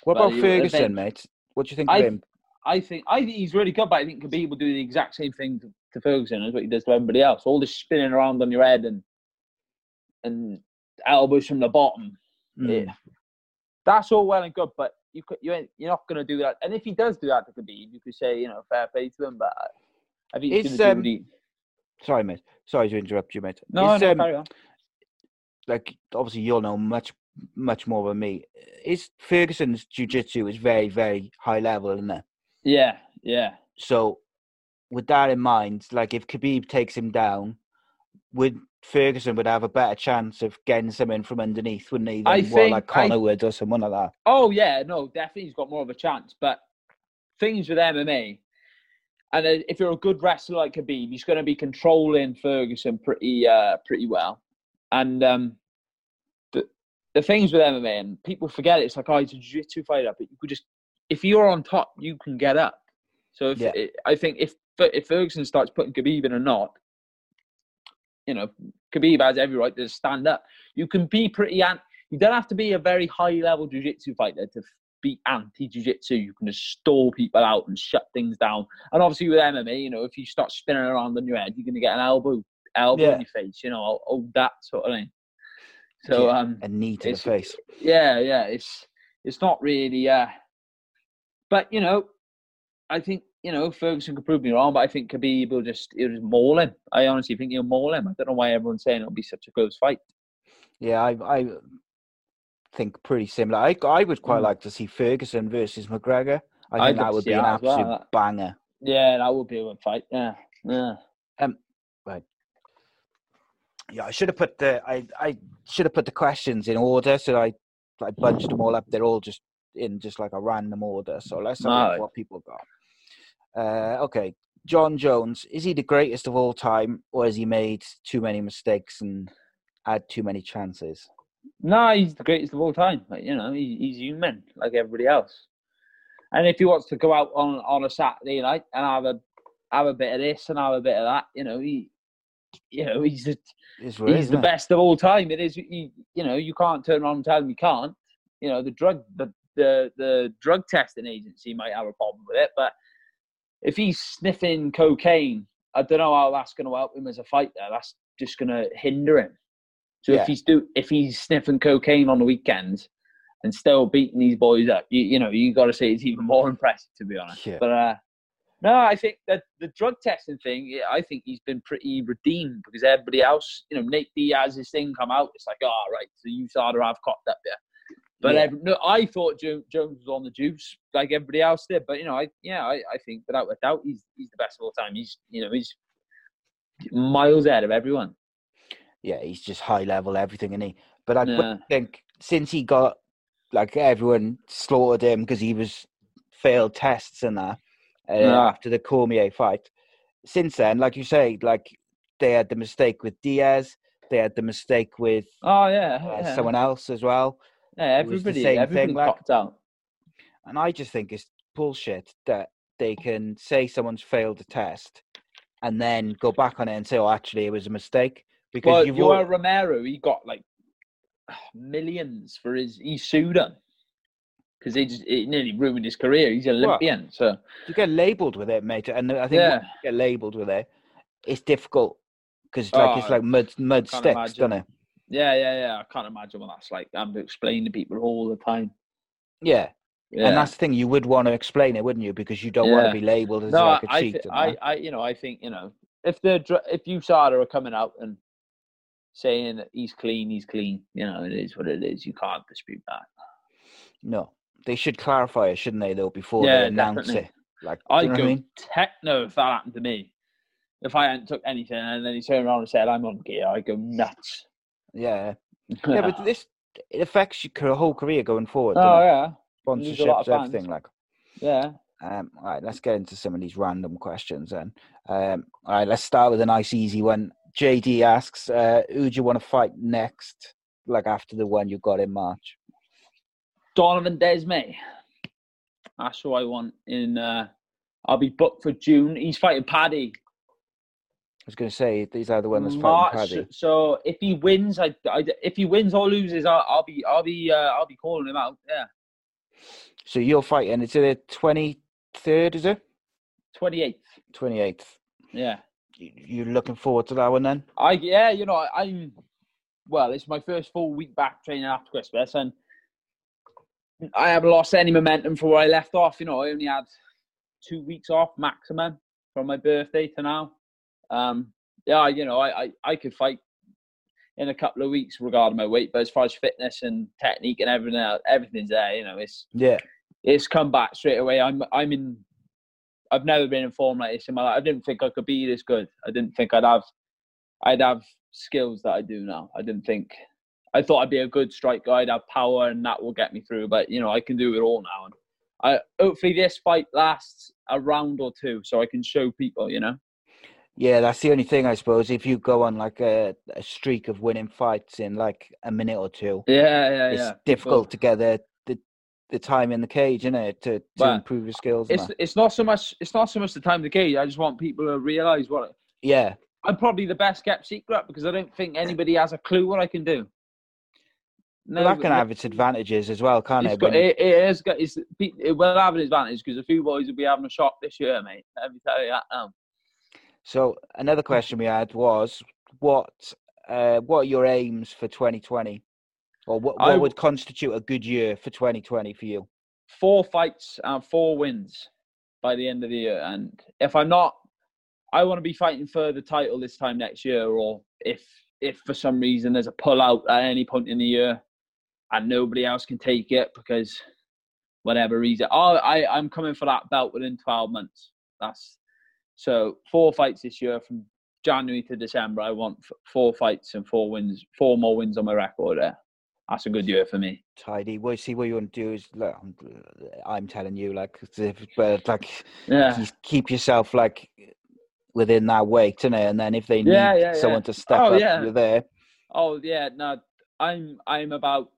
What Well, about Ferguson, event- mate? What do you think of I- him? I think I think he's really good, but I think Khabib will do the exact same thing to, to Ferguson as what he does to everybody else. All this spinning around on your head and and elbows from the bottom. Mm. Yeah. That's all well and good, but you you ain't, you're not going to do that. And if he does do that to Khabib, you could say you know fair play to him. But I think he's Is, going to um, Sorry, mate. Sorry to interrupt you, mate. no, Is, no, um, carry on. like obviously you'll know much much more than me. Is Ferguson's jiu-jitsu is very very high level, isn't it? Yeah, yeah. So with that in mind, like if Khabib takes him down, would Ferguson would have a better chance of getting something from underneath, wouldn't he? Than I think- like I- Conor would or someone like that. Oh yeah, no, definitely he's got more of a chance. But things with MMA, and if you're a good wrestler like Khabib, he's going to be controlling Ferguson pretty, uh, pretty well. And um, the the things with MMA, and people forget it. It's like oh, he's a jiu-jitsu fighter, but you could just if you're on top, you can get up. So if Yeah. it, I think if if Ferguson starts putting Khabib in a knot, you know, Khabib has every right to stand up. You can be pretty ant. You don't have to be a very high level jiu-jitsu fighter to be anti jiu-jitsu. You can just stall people out and shut things down. And obviously with MMA, you know, if you start spinning around on your head, you're going to get an elbow, elbow Yeah. in your face. You know, all, all that sort of thing. So Yeah, um, a knee to the face. yeah, yeah, it's it's not really. Uh, but you know, I think you know Ferguson could prove me wrong, but I think Khabib will just he'll just maul him. I honestly think he'll maul him. I don't know why everyone's saying it'll be such a close fight. Yeah, I I think pretty similar. I I would quite Mm. like to see Ferguson versus McGregor. I think I'd that would be an as well, absolute banger. Yeah, that would be a good fight. Yeah, yeah. Um, right. Yeah, I should have put the I I should have put the questions in order, so I I bunched them all up. They're all just in just like a random order. So let's have Alright. what people got. Uh, okay, John Jones is he the greatest of all time, or has he made too many mistakes and had too many chances? No, he's the greatest of all time. Like, you know, he, he's human like everybody else. And if he wants to go out on on a Saturday night and have a have a bit of this and have a bit of that, you know, he, you know, he's the, It's he's the it? best of all time. It is, he, you know, you can't turn around and tell him you can't. You know, the drug the the the drug testing agency might have a problem with it, but if he's sniffing cocaine, I don't know how that's going to help him as a fighter. That's just going to hinder him. So Yeah. if he's do if he's sniffing cocaine on the weekends and still beating these boys up, you, you know, you got to say it's even more impressive to be honest. Yeah. But uh, no, I think that the drug testing thing, I think he's been pretty redeemed because everybody else, you know, Nate Diaz, his thing come out, it's like, oh, right, so you sort of have cocked up there. But Yeah. every, no, I thought Jones was on the juice like everybody else did. But you know, I yeah, I, I think without a doubt, he's he's the best of all time. He's you know he's miles ahead of everyone. yeah, he's just high level everything, and he. But I Yeah. think since he got like everyone slaughtered him because he was failed tests and that uh, Yeah. after the Cormier fight. Since then, like you say, like they had the mistake with Diaz, they had the mistake with Oh yeah, uh, yeah. someone else as well, it the everybody, same everybody thing, like- out. and I just think it's bullshit that they can say someone's failed a test and then go back on it and say, "Oh, actually, it was a mistake." Because Well, you've Yoel al- Romero, he got like millions for his. He sued him because just it nearly ruined his career. He's an Well, Olympian, so you get labelled with it, mate. And I think Yeah. you get labelled with it, it's difficult because like it's Oh, like mud mud sticks, doesn't it? Yeah, yeah, yeah. I can't imagine what that's like. I'm to explain to people all the time. Yeah. Yeah. and that's the thing. You would want to explain it, wouldn't you? Because you don't want to be labelled as no, like a I, cheat. th- I. I, you know, I think you know, if the if USADA are coming out and saying that he's clean, he's clean. You know, it is what it is. You can't dispute that. no, they should clarify it, shouldn't they? Though before Yeah, they announce definitely. it. Like, I you know what go I mean? techno if that happened to me. If I hadn't took anything and then he turned around and said I'm on gear, I go nuts. Yeah, yeah, but this it affects your whole career going forward. oh yeah, Sponsorships, everything. Like, yeah. um, all right, let's get into some of these random questions then. Um, all right, let's start with a nice, easy one. JD asks, uh, "Who do you want to fight next? Like after the one you got in March?" Donovan Desmae. That's who I want in. Uh, I'll be booked for June. He's fighting Paddy. I was going to say these are the one that's March. fighting Paddy. So if he wins, I, I if he wins or loses, I'll, I'll be I'll be uh, I'll be calling him out. Yeah, So you're fighting. It's the twenty third, is it? twenty eighth. Twenty eighth. Yeah, You're looking forward to that one then? I yeah, you know I, I'm. Well, it's my first full week back training after Christmas, and I haven't lost any momentum from where I left off. You know, I only had two weeks off maximum from my birthday to now. Um, yeah, you know, I, I, I could fight in a couple of weeks regarding my weight, but as far as fitness and technique and everything else, everything's there. You know, it's Yeah. it's come back straight away. I'm I'm in. I've never been in form like this in my life. I didn't think I could be this good. I didn't think I'd have, I'd have skills that I do now. I didn't think. I thought I'd be a good striker. I'd have power, and that will get me through. But you know, I can do it all now. And I hopefully this fight lasts a round or two, so I can show people. You know. Yeah, that's the only thing I suppose. If you go on like a, a streak of winning fights in like a minute or two, Yeah, yeah, yeah. it's yeah. difficult to get the, the the time in the cage, isn't it, to, to improve your skills. It's it's not so much. It's not so much the time to cage. I just want people to realize what Yeah, I'm probably the best kept secret because I don't think anybody has a clue what I can do. well, that can have its advantages as well, can't it? got, it, it has got, it's, it will have an advantage because a few boys will be having a shock this year, mate. Let me tell you that now. So another question we had was, what uh, what are your aims for 2020, or what, what w- would constitute a good year for 2020 for you? Four fights and four wins by the end of the year. And if I'm not, I want to be fighting for the title this time next year. Or if if for some reason there's a pull out at any point in the year and nobody else can take it because whatever reason. Oh, I I'm coming for that belt within 12 months. That's so four fights this year from January to December. I want four fights and four wins, four more wins on my record. There, that's a good year for me. Tidy. Well, see what you want to do is, like, I'm, I'm telling you, like, if, but like, Yeah, keep yourself like within that weight, innit? And then if they need Yeah, yeah, someone to step Oh, up, you're there. Oh yeah, no, I'm I'm about.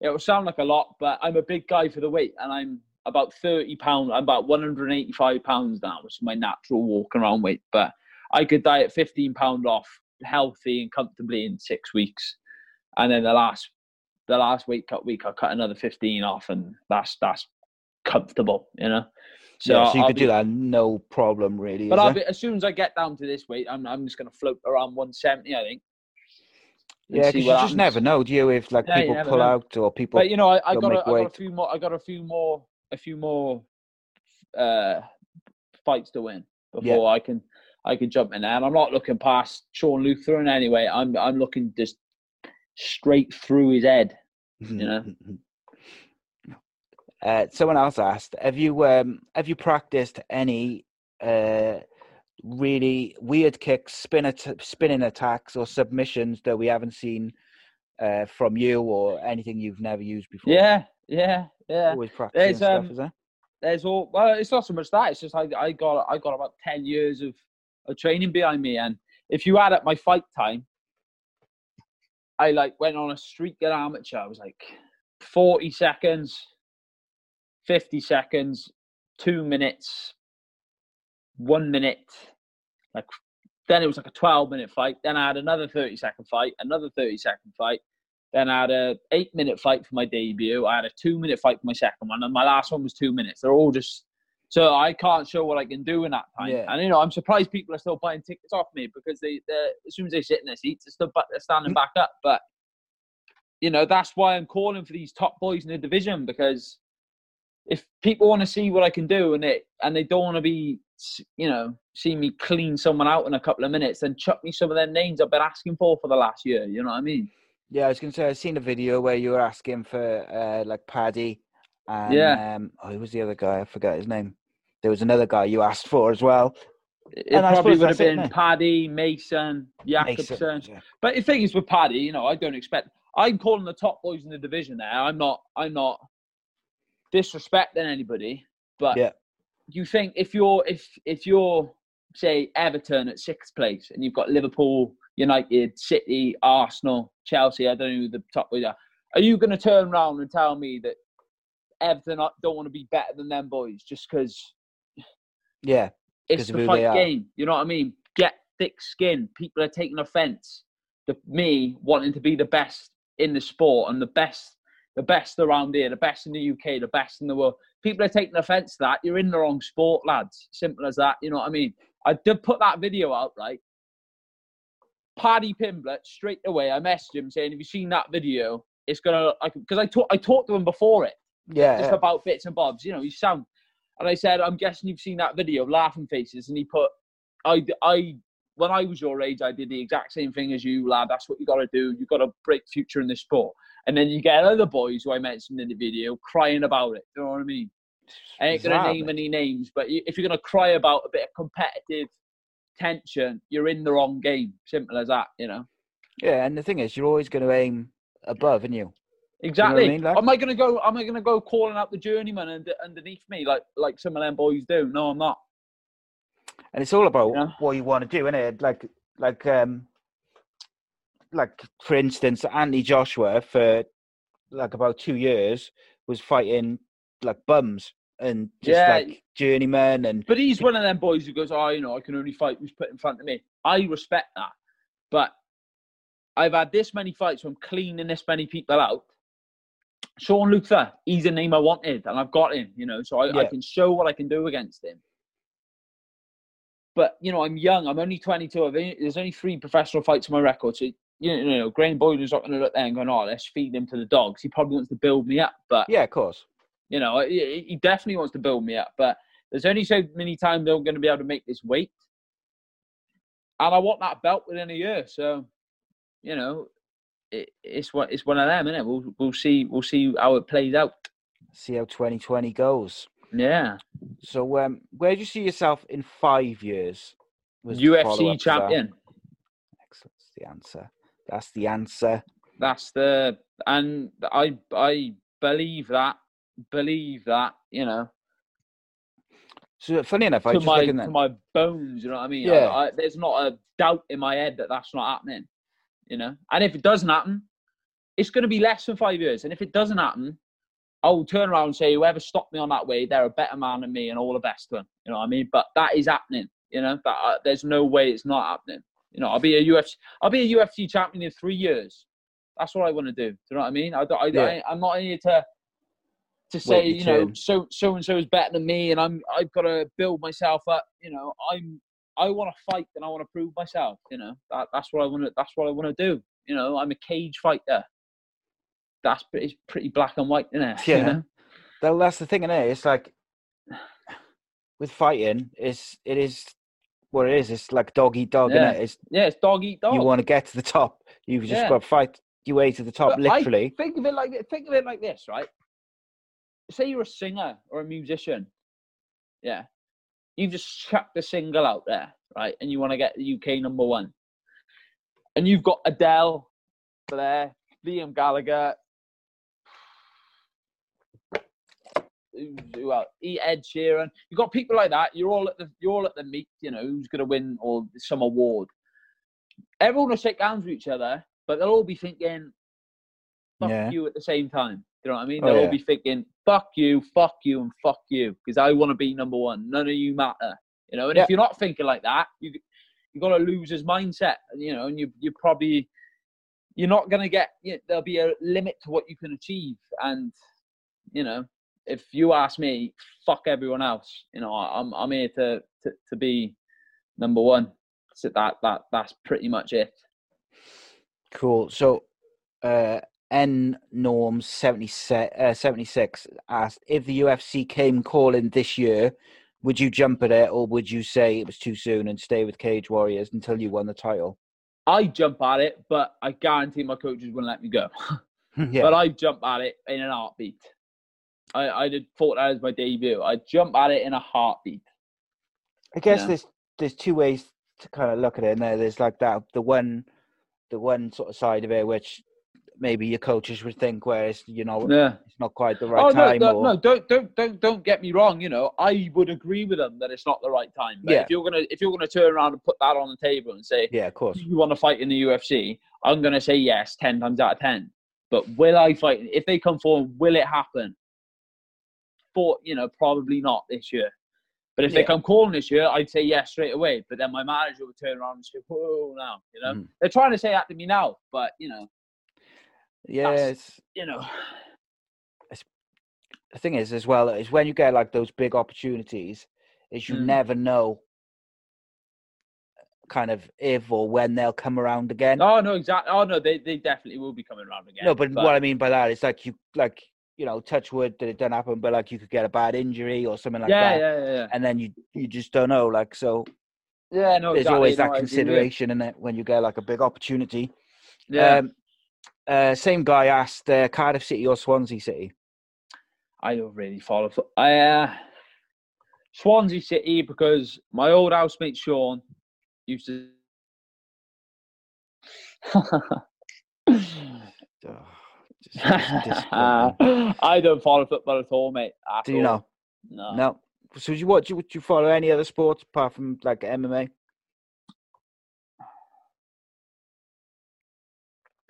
It will sound like a lot, but I'm a big guy for the weight, and I'm about thirty pounds. I'm about one hundred and eighty-five pounds now, which is my natural walking around weight. But I could diet fifteen pound off, healthy and comfortably in six weeks, and then the last the last weight cut week, I cut another fifteen off, and that's that's comfortable, you know. So, yeah, so you I'll could be- do that no problem, really. But be, as soon as I get down to this weight, I'm I'm just going to float around one seventy, I think. yeah, because you just never know, do you? If like Yeah, people pull know. out or people, But you know, I, I got a, I got a few more. I got a few more. A few more uh, fights to win before I can I can jump in there. And I'm not looking past Sean Lutheran anyway. I'm I'm looking just straight through his head. You know? Uh, someone else asked, "Have you um, have you practiced any uh, really weird kicks, spin at- spinning attacks, or submissions that we haven't seen uh, from you, or anything you've never used before?" Yeah, yeah, yeah. always practicing There's, stuff, um, is there? There's all well. It's not so much that. It's just I I got I got about ten years of, of training behind me, and if you add up my fight time, I like went on a streak at amateur. I was like forty seconds, fifty seconds, two minutes, one minute, like then it was like a 12 minute fight. Then I had another 30 second fight, another 30 second fight. Then I had a eight minute fight for my debut. I had a two minute fight for my second one, and my last one was two minutes. They're all just so I can't show what I can do in that time. Yeah. And you know, I'm surprised people are still buying tickets off me because they, as soon as they sit in their seats, they're still they're standing Mm. back up. But you know, that's why I'm calling for these top boys in the division because if people want to see what I can do and it and they don't want to be you know see me clean someone out in a couple of minutes, then chuck me some of their names I've been asking for for the last year. You know what I mean? Yeah, I was going to say I've seen a video where you were asking for uh, like Paddy, and Yeah. um, oh, who was the other guy? I forgot his name. There was another guy you asked for as well. It And probably would have that's it, been? Paddy, Mason, Mason, yeah. But the thing is with Paddy, you know, I don't expect. I'm calling the top boys in the division there. I'm not. I'm not disrespecting anybody. But Yeah. you think if you're if if you're say Everton at sixth place and you've got Liverpool, United, City, Arsenal, Chelsea, I don't know who the top boys are. Are you going to turn around and tell me that Everton don't want to be better than them boys just because Yeah, it's the fight game. You know what I mean? Get thick skin. People are taking offence to me wanting to be the best in the sport and the best, the best around here, the best in the UK, the best in the world. People are taking offence to that. You're in the wrong sport, lads. Simple as that. You know what I mean? I did put that video out, right? Paddy Pimblett straight away. I messaged him saying, "Have you seen that video? It's gonna because I talked I talked to him before it yeah, just yeah. about bits and bobs. You know, you sound. And I said, I'm guessing you've seen that video, laughing faces. And he put, I, I, when I was your age, I did the exact same thing as you, lad. That's what you got to do. You got to break future in this sport. And then you get other boys who I mentioned in the video crying about it. You know what I mean? I ain't gonna Bizarre, name any names, but if you're gonna cry about a bit of competitive tension, you're in the wrong game. Simple as that. You know. Yeah, and the thing is, you're always going to aim above, and you. Exactly. mean, like? Am I gonna go? Am I gonna go calling out the journeyman and underneath me like like some of them boys do? No, I'm not. And it's all about Yeah. what you want to do, isn't it? Like, like, um, like for instance, Anthony Joshua for like about two years was fighting like bums and just Yeah. like journeymen and But he's one of them boys who goes, "Oh, you know, I can only fight who's put in front of me." I respect that, but I've had this many fights I'm cleaning this many people out. Sean Luther, he's a name I wanted, and I've got him. You know, so I, I can show what I can do against him. But you know, I'm young. I'm only 22. I've only, there's only three professional fights on my record. So you know, you know Graham Boylan's not going to look there and going, "Oh, let's feed him to the dogs." He probably wants to build me up, but yeah, of course. You know, he, definitely wants to build me up, but there's only so many times I'm going to be able to make this weight. And I want that belt within a year. So, you know, it, it's what it's one of them, isn't it? We'll we'll see we'll see how it plays out. See how 2020 goes. Yeah, So, um, where do you see yourself in five years? UFC champion. Excellent. That's the answer. That's the answer. That's the and I I believe that believe that you know So, funny enough, I just my looking at my bones. You know what I mean? Yeah. I, I, there's not a doubt in my head that that's not happening. You know, and if it doesn't happen, it's going to be less than five years. And if it doesn't happen, I'll turn around and say, whoever stopped me on that way, they're a better man than me, and all the best to them. You know what I mean? But that is happening. You know, that uh, there's no way it's not happening. You know, I'll be a UFC, I'll be a UFC champion in three years. That's what I want to do. Do you know what I mean? I, don't- I, Yeah. I, I'm not here to to say, you know, turn. so so and so is better than me, and I'm I've got to build myself up. You know, I'm I want to fight and I want to prove myself. You know, that, that's what I want to. That's what I want to do. You know, I'm a cage fighter. That's pretty, it's pretty black and white, isn't it? You Yeah. know? Well, that's the thing, is it? It's like with fighting, it's it is what it is. It's like dog eat dog, Yeah. innit? It's Yeah, it's dog eat dog. you want to get to the top, you've just Yeah. got to fight your way to the top, But literally. I think of it like think of it like this, right? Say you're a singer or a musician, yeah. You've just chucked a single out there, right? And you want to get the UK number one, and you've got Adele there, Liam Gallagher? E. Ed Sheeran. You've got people like that. You're all at the you're all at the meet. You know who's going to win or some award. Everyone will shake hands with each other, but they'll all be thinking, "Fuck Yeah. you" at the same time. You know what I mean? Oh, They'll yeah. all be thinking, "Fuck you, fuck you, and fuck you," because I want to be number one. None of you matter. You know, and Yeah. if you're not thinking like that, you you got a loser's mindset. You know, and you you probably you're not going to get. You there'll be a limit to what you can achieve, and you know, if you ask me, fuck everyone else. You know, I'm I'm here to to, to be number one. So that that that's pretty much it. Cool. So, uh, N Norms 76, uh, 76 asked if the UFC came calling this year, would you jump at it or would you say it was too soon and stay with Cage Warriors until you won the title? I jump at it, but I guarantee my coaches wouldn't let me go. yeah. But I jump at it in an heartbeat. I I did thought that as my debut. I jump at it in a heartbeat. I guess Yeah. there's there's two ways to kind of look at it. And there, there's like that the one the one sort of side of it which maybe your coaches would think, whereas you know Yeah. it's not quite the right oh time. no, no, or, no! Don't, don't, don't, don't get me wrong. You know, I would agree with them that it's not the right time. But Yeah. if you're gonna, if you're gonna turn around and put that on the table and say, Yeah, of course. You want to fight in the UFC?" I'm gonna say yes, ten times out of ten. But will I fight? If they come forward, will it happen? For you know, probably not this year. But if they come calling this year, I'd say yes straight away. But then my manager would turn around and say, "Whoa, now," you know. Mhm. They're trying to say that to me now, but you know, Yeah, it's, you know, the thing is as well is when you get like those big opportunities, is you Mm. never know kind of if or when they'll come around again. oh no, exactly. Oh no, they, they definitely will be coming around again. no, but, what I mean by that is like you like you know touch wood that it doesn't happen, but like you could get a bad injury or something like yeah, that, yeah, yeah, yeah. and then you you just don't know. Like so, Yeah, no, there's exactly. always that with consideration in it when you get like a big opportunity. Yeah, Um, uh, same guy asked uh, Cardiff City or Swansea City. I don't really follow. I uh, Swansea City because my old housemate Sean used to. Oh, just- just disappointing. I don't follow football at all, mate. at Do you all. know? No. No. So do you what? Do you, do you follow any other sports apart from like MMA?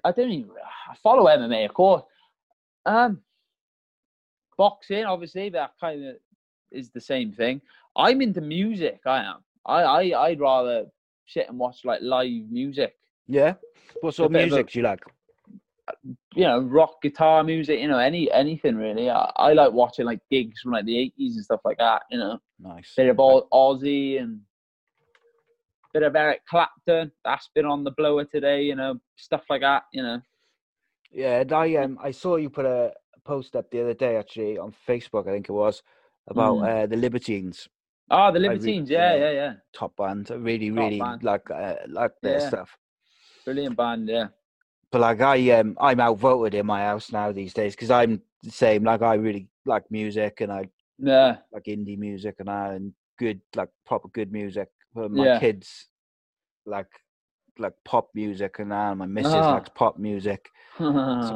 I don't even. I follow MMA, of course. Um, boxing, obviously, that kind of is the same thing. I'm into music. I am. I, I I'd rather sit and watch like live music. Yeah. What sort of bit of a- music do you like? You know, rock, guitar, music. You know, any anything really. I, I like watching like gigs from like the '80s and stuff like that. You know, Nice. bit of all Ozzy and bit of Eric Clapton. That's been on the blower today. You know, stuff like that. You know. Yeah, and I um I saw you put a post up the other day actually on Facebook, I think it was, about Mm. uh, the Libertines Oh, the re- Libertines. Yeah, yeah. yeah, yeah. top band. I really, Top really band. like uh, like their Yeah. stuff. Brilliant band. Yeah. But like I um I'm outvoted in my house now these days because I'm the same. Like I really like music and I Yeah. like indie music and I and good like proper good music. But my Yeah. kids like like pop music and that. and My missus Ah. likes pop music, so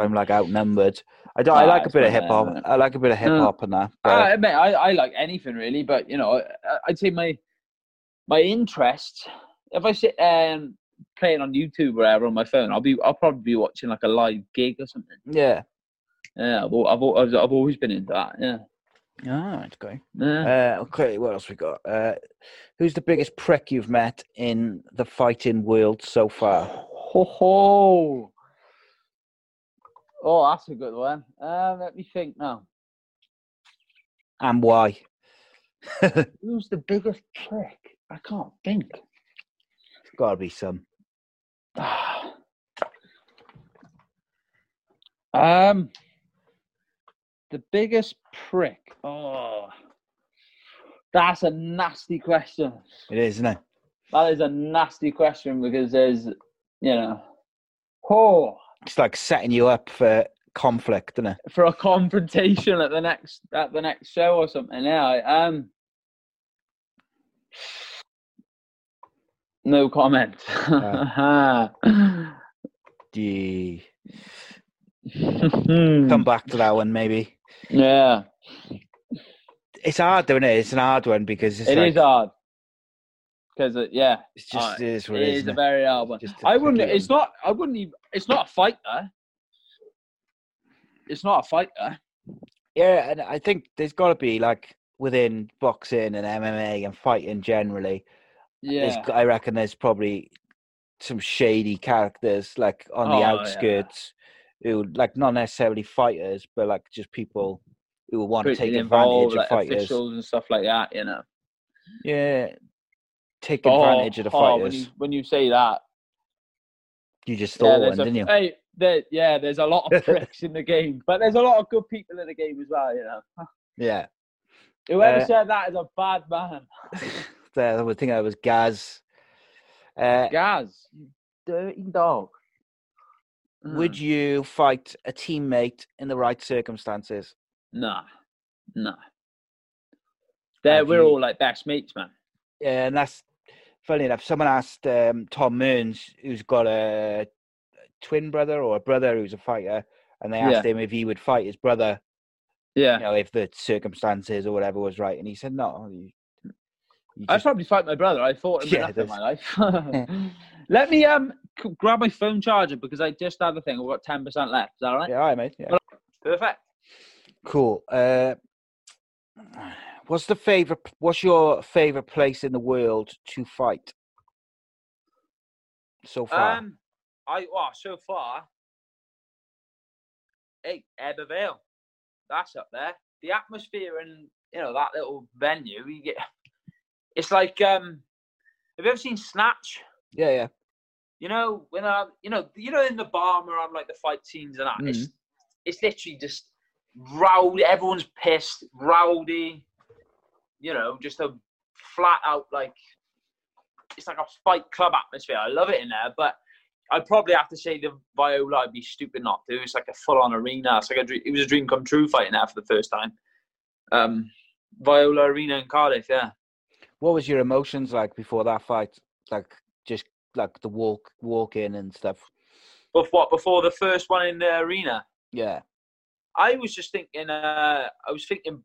I'm like outnumbered. I do. I Ah, like a bit of hip hop. I like a bit of hip hop and that. But I I, I like anything really, but you know, I- I'd say my my interest. If I sit um playing on YouTube or whatever on my phone, I'll be I'll probably be watching like a live gig or something. yeah. Yeah, I've I've, I've, I've always been into that. Yeah. Ah, it's okay. yeah. Uh, okay, what else we got? Uh, who's the biggest prick you've met in the fighting world so far? Ho ho. Oh, that's a good one. Um, let me think now. And why? Who's the biggest prick? I can't think. It's Gotta be some. um, the biggest prick. Oh, that's a nasty question. It is, isn't it? That is a nasty question because there's, you know, oh, It's like setting you up for conflict, isn't it? for a confrontation at the next at the next show or something. Yeah. Um. No comment. Do Hmm. come back to that one maybe. Yeah, It's hard, doing it? It's an hard one because it's it is like, hard. Because it, yeah, It's just uh, it is what it is. is a very hard one. I wouldn't. It's not. I wouldn't even. It's not a fight, fighter. It's not a fighter. Yeah, and I think there's got to be like within boxing and MMA and fighting generally. Yeah. I reckon there's probably some shady characters like on Oh, the outskirts who like not necessarily fighters, but like just people who want to take involved, advantage of like fighters. officials and stuff like that. You know. Yeah, take Oh, advantage of the oh, when fighters. you when you say that, you just yeah, thought there's one, a, didn't you? Hey, there, yeah, there's a lot of pricks in the game, but there's a lot of good people in the game as well. You know. Yeah. Whoever Uh, said that is a bad man. the other thing I was Gaz. Uh, Gaz, you dirty dog. Would Mm. you fight a teammate in the right circumstances? Nah, nah. There, we're you- all like best mates, man. Yeah, and that's funny enough. Someone asked um, Tom Mearns, who's got a twin brother or a brother who's a fighter, and they asked him if he would fight his brother, Yeah, you know, if the circumstances or whatever was right, and he said no. You, you I'd probably fight my brother. I fought him Yeah, enough in my life. Let me um grab my phone charger because I just had a thing. I've got ten percent left. Is that all right? yeah, all right, mate. Yeah. Perfect. Cool. Uh, what's the favorite? What's your favorite place in the world to fight so far? Um, I well so far, hey, Ebbw Vale, that's up there. The atmosphere and you know that little venue, you get. It's like um, have you ever seen Snatch? yeah, yeah. You know when I, you know, you know in the bar where I'm like the fight scenes and that. Mm-hmm. It's it's literally just rowdy. Everyone's pissed, rowdy. You know, just a flat out like it's like a fight club atmosphere. I love it in there, but I'd probably have to say the Viola. I'd be stupid not to. It's like a full on arena. It's like a dream, it was a dream come true fighting there for the first time. Um, Viola Arena in Cardiff, yeah. What was your emotions like before that fight? Like just like the walk, walk in and stuff. But what before the first one in the arena? Yeah, I was just thinking. Uh, I was thinking.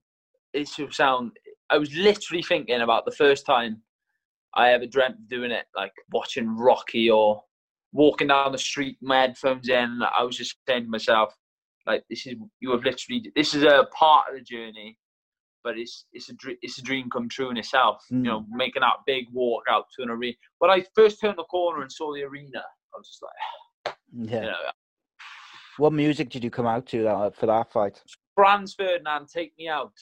It should sound. I was literally thinking about the first time I ever dreamt of doing it, like watching Rocky or walking down the street, my headphones in. I was just saying to myself, like, this is you have literally. This is a part of the journey, but it's it's a it's a dream come true in itself. Mm. You know, making that big walk out to an arena. When I first turned the corner and saw the arena, I was just like, yeah. you know, What music did you come out to that, for that fight? Franz Ferdinand, take me out.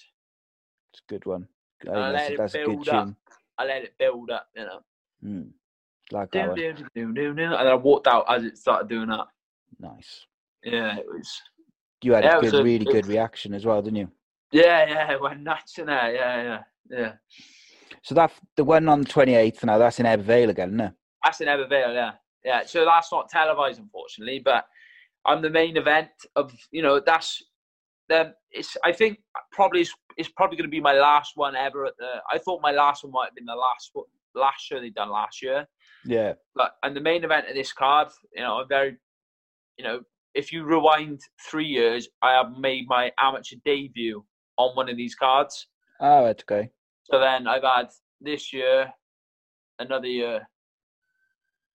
It's a good one. I I let that's, it that's a good build up. tune. I let it build up, you know. Mm. Like Do, that do, do. And I walked out as it started doing that. Nice. Yeah, it was. You had Yeah, a good, a- really good was- reaction as well, didn't you? Yeah, yeah, went nuts in there. Yeah, yeah, yeah. So that the one on the twenty eighth now, that's in Ebbw Vale again, isn't it? That's in Ebbw Vale, yeah. Yeah, so that's not televised, unfortunately, but I'm the main event of, you know, that's then it's. I think probably it's, it's probably going to be my last one ever at the. I thought my last one might have been the last one- last show they done last year. Yeah. But and the main event of this card, you know, I'm very, you know, if you rewind three years, I have made my amateur debut on one of these cards. Oh, right, okay. So then I've had this year, another year.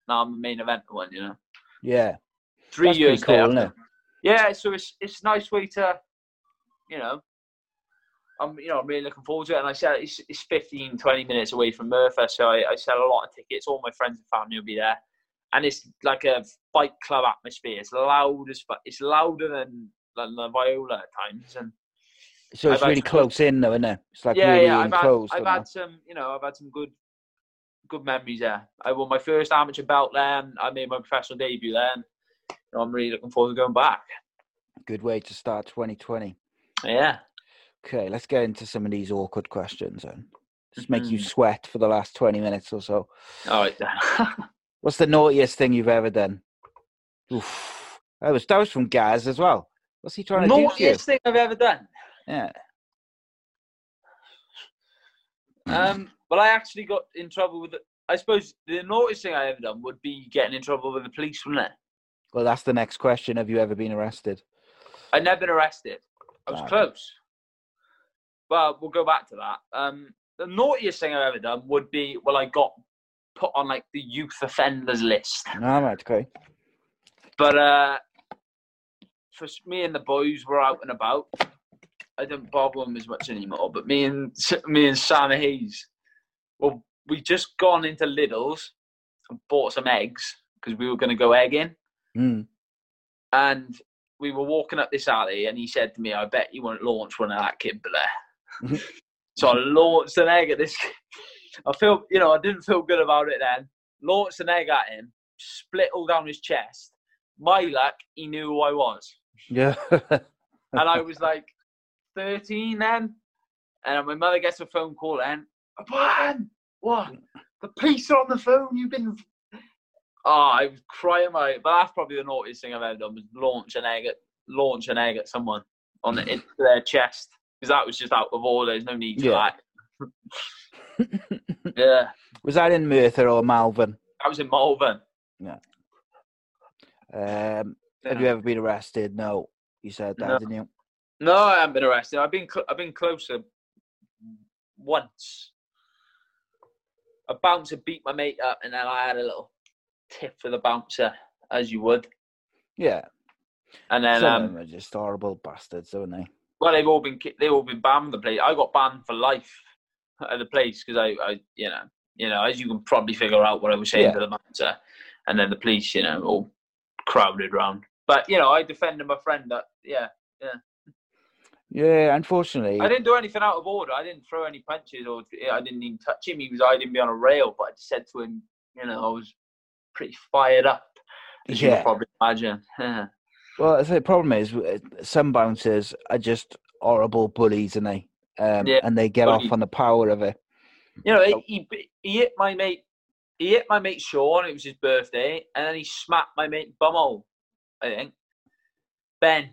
Now I'm the main event one, you know. Yeah. Three That's years cool, there. isn't it? Yeah, so it's it's a nice way to, you know, I'm you know I'm really looking forward to it. And I said it's, it's 15, 20 minutes away from Merthyr, so I, I sell a lot of tickets. All my friends and family will be there, and it's like a bike club atmosphere. It's loud as it's louder than than the Viola at times, and So it's I've really close in, though, isn't it? It's like yeah, really yeah. I've had. I've had some, you know, I've had some good, good memories there. I won my first amateur belt then. I made my professional debut then. You know, I'm really looking forward to going back. Good way to start 2020. Yeah. Okay, let's get into some of these awkward questions then. Just make you Mhm. sweat for the last 20 minutes or so. All right then. What's the naughtiest thing you've ever done? Oof. That was, that was from Gaz as well. What's he trying to do? Naughtiest thing I've ever done. Yeah. Um, well, I actually got in trouble with. The, I suppose the naughtiest thing I ever done would be getting in trouble with the police, wouldn't it? Well, that's the next question. Have you ever been arrested? I'd never been arrested. I was close. Well, we'll go back to that. Um, the naughtiest thing I've ever done would be well, I got put on like the youth offenders list. All right, okay. But uh, for me and the boys were out and about. I don't bother them as much anymore. But me and me and Sam Hayes, well, we just gone into Lidl's and bought some eggs because we were going to go egging. Mm. And we were walking up this alley, and he said to me, "I bet you won't launch one of that kid there." so I launched an egg at this. I feel, you know, I didn't feel good about it then. Launched an egg at him, split all down his chest. My luck, he knew who I was, Yeah. and I was like thirteen then. And my mother gets a phone call then. Man, what? The police are on the phone. You've been. Oh, I was crying my. But that's probably the naughtiest thing I've ever done was launch an egg at launch an egg at someone on the, into their chest because that was just out of order. There's no need for Yeah. that. yeah, was that in Merthyr or Malvern? I was in Malvern. Yeah. Um, have you ever been arrested? No. You said that, No. didn't you? No, I haven't been arrested. I've been cl- I've been closer once. A bouncer beat my mate up, and then I had a little tip for the bouncer, as you would. Yeah. And then, Some of um, them are just horrible bastards, don't they? well, they've all been they've all been banned from the place. I got banned for life at the place because I, I, you know, you know, as you can probably figure out what I was saying Yeah. to the bouncer, and then the police, you know, all crowded round. But you know, I defended my friend. That yeah, Yeah, unfortunately. I didn't do anything out of order. I didn't throw any punches or I didn't even touch him. He was hiding behind a rail, but I just said to him, you know, I was pretty fired up. As you can probably imagine. Well, the problem is, some bouncers are just horrible bullies, and they um, Yeah, and they get off on the power of it. You know, he, he he hit my mate. He hit my mate Sean. It was his birthday, and then he smacked my mate Bumhole. I think Ben,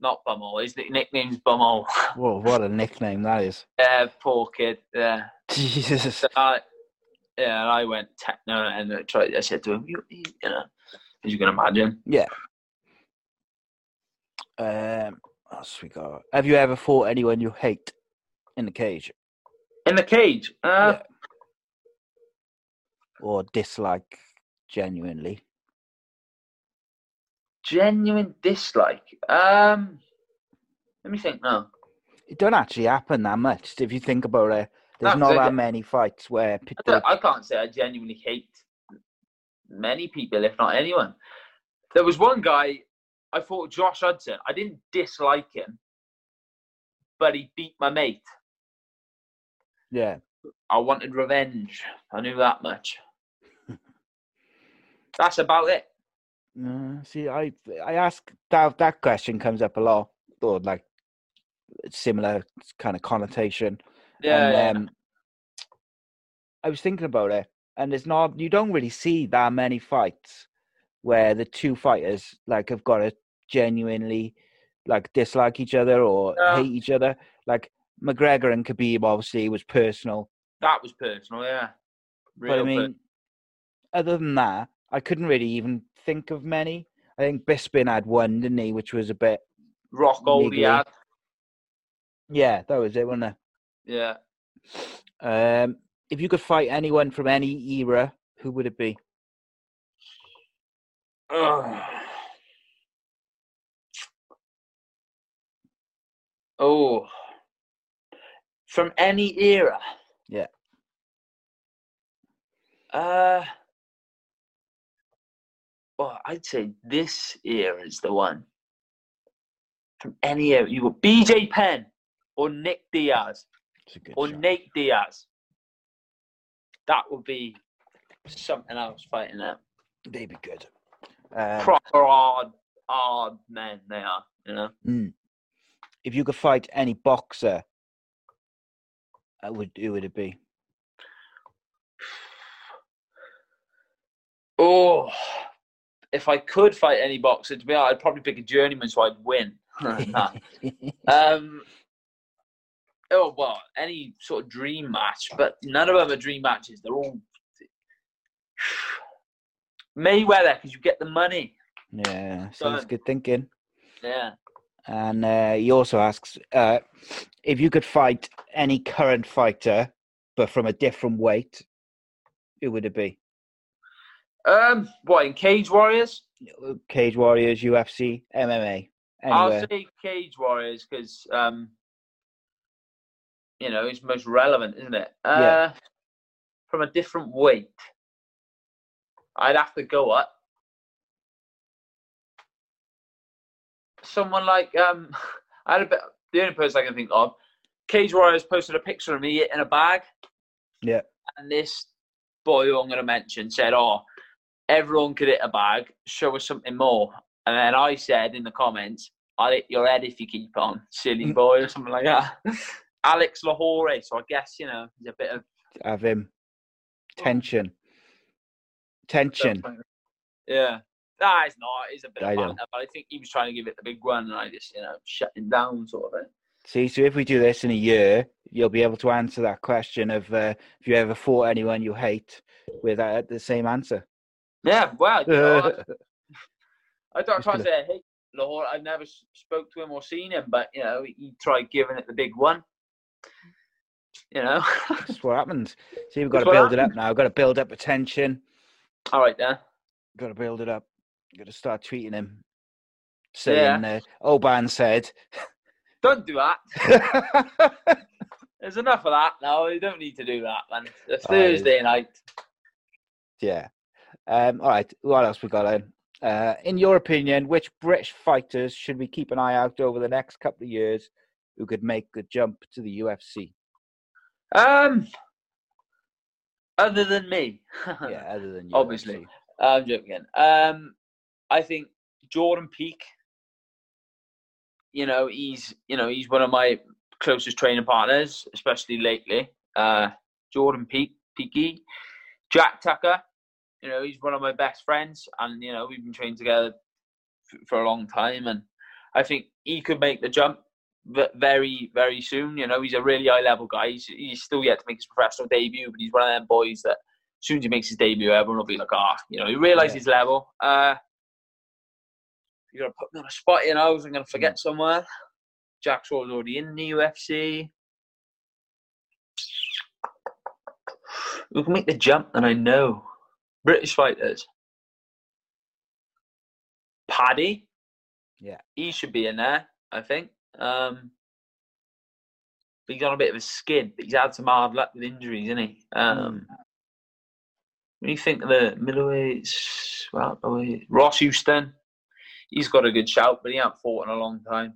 not Bumhole. His nickname's Bumhole. Whoa, what a nickname that is! yeah, poor kid. Yeah. Jesus. So I, yeah, and I went techno and I tried. I said to him, you, you know, as you can imagine. Yeah. Um, else we got? Have you ever fought anyone you hate in the cage In the cage. Uh, Yeah. or dislike genuinely? Genuine dislike. Um, let me think now. It don't actually happen that much if you think about it. There's No, not I that many fights where people. don't- I can't say I genuinely hate many people, if not anyone. There was one guy, I thought Josh Hudson. I didn't dislike him, but he beat my mate. Yeah, I wanted revenge. I knew that much. That's about it. Uh, see, I I ask that that question comes up a lot, or like similar kind of connotation. Yeah. and, yeah. um, I was thinking about it, and it's not you don't really see that many fights where the two fighters like have got to genuinely like dislike each other or No. hate each other. Like McGregor and Khabib obviously was personal, That was personal, yeah. but I Real mean, other than that, I couldn't really even think of many. I think Bisping had one, didn't he? Which was a bit, Rockhold he had. yeah, that was it, wasn't it? Yeah. Um, if you could fight anyone from any era, who would it be? Ugh. Oh. From any era. Yeah. Uh well, I'd say this era is the one. From any era. You got BJ Penn or Nick Diaz It's a good or shot. Nate Diaz. That would be something else fighting them. They'd be good. Um, Proper hard, hard men they are, you know. mm. If you could fight any boxer, uh, would who would it be? Oh, if I could fight any boxer, to be honest, I'd probably pick a journeyman so I'd win. Um, oh well, any sort of dream match, but none of them are dream matches. They're all Mayweather because you get the money. yeah, so that's good thinking. Yeah. And uh, he also asks uh, if you could fight any current fighter, but from a different weight, who would it be? Um, what in Cage Warriors? Cage Warriors, UFC, MMA, I'll say Cage Warriors because um, you know it's most relevant, isn't it? Uh, Yeah. From a different weight, I'd have to go up. Someone like um, I had a bit. The only person I can think of, Cage Warriors posted a picture of me in a bag, Yeah. and this boy who I'm going to mention said, "Oh, everyone could hit a bag. Show us something more." And then I said in the comments, "I'll hit your head if you keep on, silly Mm. boy," or something like that. Alex Lohore. So I guess you know there's a bit of Have him. Tension. Tension. Yeah. Nah, it's not. It's a bit I of know. banter, but I think he was trying to give it the big one, and I just, you know, shut him down, sort of thing. See, so if we do this in a year, you'll be able to answer that question of uh, if you ever fought anyone you hate with uh, the same answer. Yeah, well, you know, I, I don't try to say hate Lohore. I've never spoke to him or seen him, but you know, he tried giving it the big one. You know. That's what happens. See, we've got to That's what build it up now. We've got to build up attention. All right then. Got to build it up. Got to start tweeting him, saying, uh, "Oban said." Don't do that. There's enough of that now. You don't need to do that, man. It's. Thursday night. yeah. Um, all right. What else we got then? Uh, in your opinion, which British fighters should we keep an eye out over the next couple of years who could make the jump to the UFC? Um, other than me. Yeah, other than you, Obviously. UFC. I'm joking. Um, I think Jordan Peak. You know, he's you know he's one of my closest training partners, especially lately. Uh, Jordan Peak, Peaky, Jack Tucker. You know, he's one of my best friends, and you know we've been training together f- for a long time, and I think he could make the jump very, very soon. You know, he's a really high level guy. He's, he's still yet to make his professional debut, but he's one of them boys that as soon as he makes his debut, everyone will be like, ah, you know, he realizes Yeah. his level. Uh, you're to put me on a spot, you know, I wasn't going to forget somewhere. Jack already in the UFC. We can make the jump, and I know. British fighters. Paddy. Yeah. He should be in there, I think. Um, but he's on a bit of a skid, but he's had some hard luck with injuries, isn't he? Um, when you think of the middleweights, well, Ross Houston, he's got a good shout, but he hasn't fought in a long time.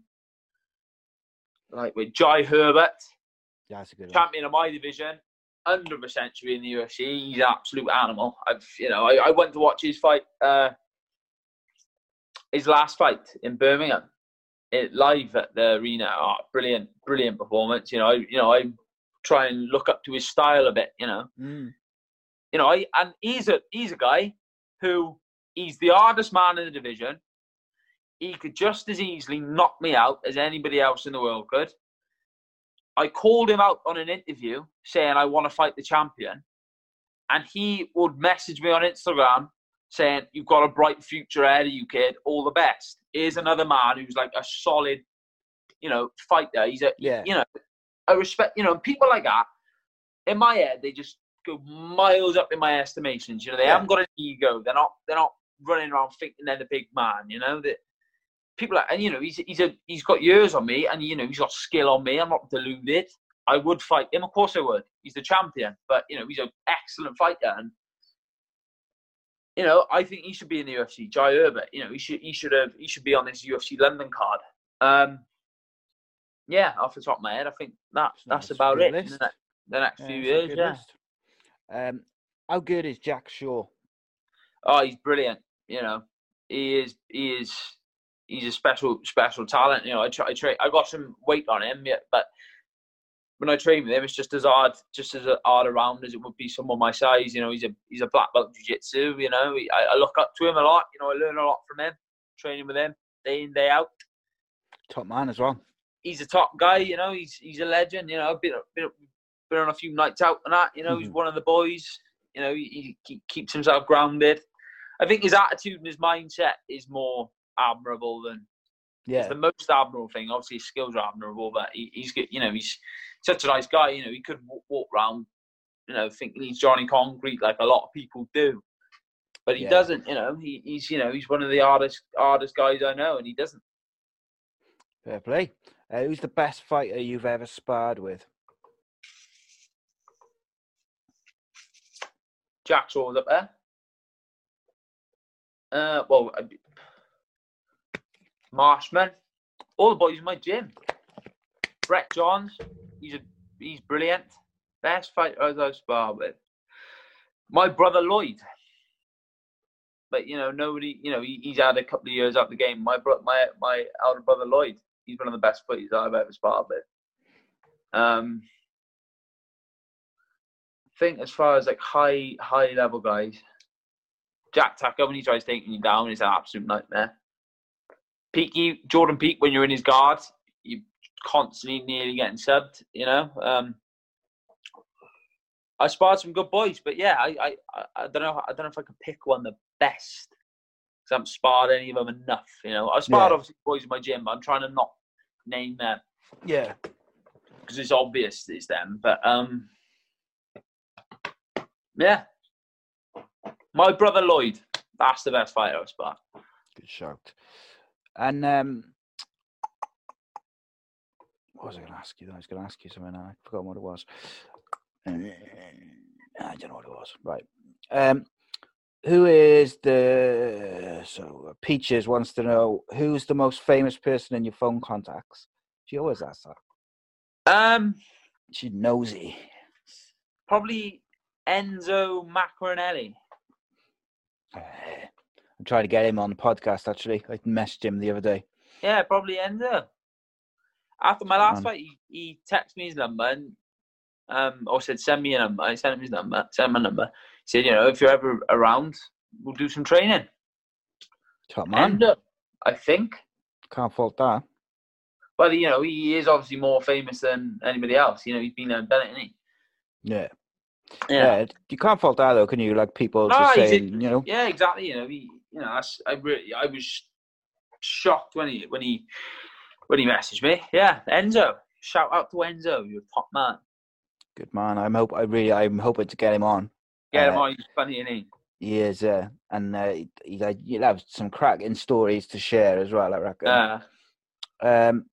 Like with Jai Herbert, Yeah, that's a good one. champion of my division, hundred percent should be in the UFC. He's an absolute animal. I've you know I, I went to watch his fight, uh, his last fight in Birmingham, it live at the arena. Oh, brilliant, brilliant performance. You know, I, you know I try and look up to his style a bit. You know, Mm. you know, I, and he's a he's a guy who he's the hardest man in the division. he could just as easily knock me out as anybody else in the world could. I called him out on an interview saying I want to fight the champion, and he would message me on Instagram saying, You've got a bright future ahead of you, kid. All the best. Here's another man who's like a solid, you know, fighter. He's a, Yeah. you know, I respect, you know, people like that, in my head, they just go miles up in my estimations. You know, they Yeah. haven't got an ego. They're not, they're not running around thinking they're the big man, you know, that people are, and you know, he's, he's a, he's got years on me and, you know, he's got skill on me. I'm not deluded. I would fight him. Of course I would. He's the champion, but you know, he's an excellent fighter and you know, I think he should be in the UFC. Jai Herbert, you know, he should he should have he should be on this UFC London card. Um, yeah, off the top of my head, I think that that's That's about it. list. The next, the next Yeah, few years, yeah. list. Um, how good is Jack Shore? Oh, he's brilliant. You know, he is he is he's a special special talent. You know, I try I try I got some weight on him, yeah, but when I train with him, it's just as hard, just as hard around as it would be someone my size. You know, he's a he's a black belt jiu-jitsu. You know, He- I, I look up to him a lot. You know, I learn a lot from him, training with him day in day out. Top man as well. He's a top guy. You know, he's he's a legend. You know, I've been been, been on a few nights out and that. You know, he's Mhm. one of the boys. You know, he, he keeps himself grounded. I think his attitude and his mindset is more admirable than Yeah. it's the most admirable thing. Obviously, his skills are admirable, but he, he's good. You know, he's such a nice guy. You know, he could walk, walk around, you know, thinking he's Johnny Concrete like a lot of people do, but he Yeah. doesn't. You know, he, he's you know he's one of the hardest hardest guys I know, and he doesn't. Fair play. Uh, who's the best fighter you've ever sparred with? Jack's Shore's up there. Uh, well, be- Marshman, all the boys in my gym. Brett Johns, he's a he's brilliant. Best fighter I've ever sparred with. My brother Lloyd. But you know, nobody, you know, he, he's had a couple of years out the game. My bro, my my elder brother Lloyd, he's one of the best fighters I've ever sparred with. Um, I think as far as like high high level guys, Jack Tucker when he tries taking you down is an absolute nightmare. Peaky Jordan Peak when you're in his guard, you constantly nearly getting subbed. You know. Um, I sparred some good boys, but yeah, I, I, I- I don't know. I don't know if I can pick one the best because I haven't sparred any of them enough. You know, I've sparred Yeah. obviously boys in my gym, but I'm trying to not name them Yeah. because it's obvious it's them. But um, yeah, my brother Lloyd, that's the best fighter I've sparred. Good shout. And um, what was I going to ask you? I was going to ask you something. I forgot what it was. Uh, I don't know what it was. Right. Um, who is the so Peaches wants to know who's the most famous person in your phone contacts? She always asks that. Um, She's nosy. probably Enzo Maccarinelli. Uh, I'm trying to get him on the podcast. Actually, I messaged him the other day. Yeah, probably Enzo. After my last fight, he, he texted me his number and um, or said send me a number. I sent him his number, sent him my number. He said, you know, if you're ever around, we'll do some training. Top man. Enzo, I think. Can't fault that. Well, you know, he is obviously more famous than anybody else. You know, he's been there and done it, he? Yeah. Yeah. you can't fault that though, can you? Like people No, just saying, in- you know, Yeah, exactly. You know, he, you know, that's, I really, I was shocked when he, when he, when he messaged me. Yeah, Enzo. Shout out to Enzo. You're a top man. good man. I'm hope I really, I'm hoping to get him on. Get him Uh, on. He's funny, isn't he? He is, uh, and uh, he, he, you'll have some cracking stories to share as well. I reckon. Uh, Um,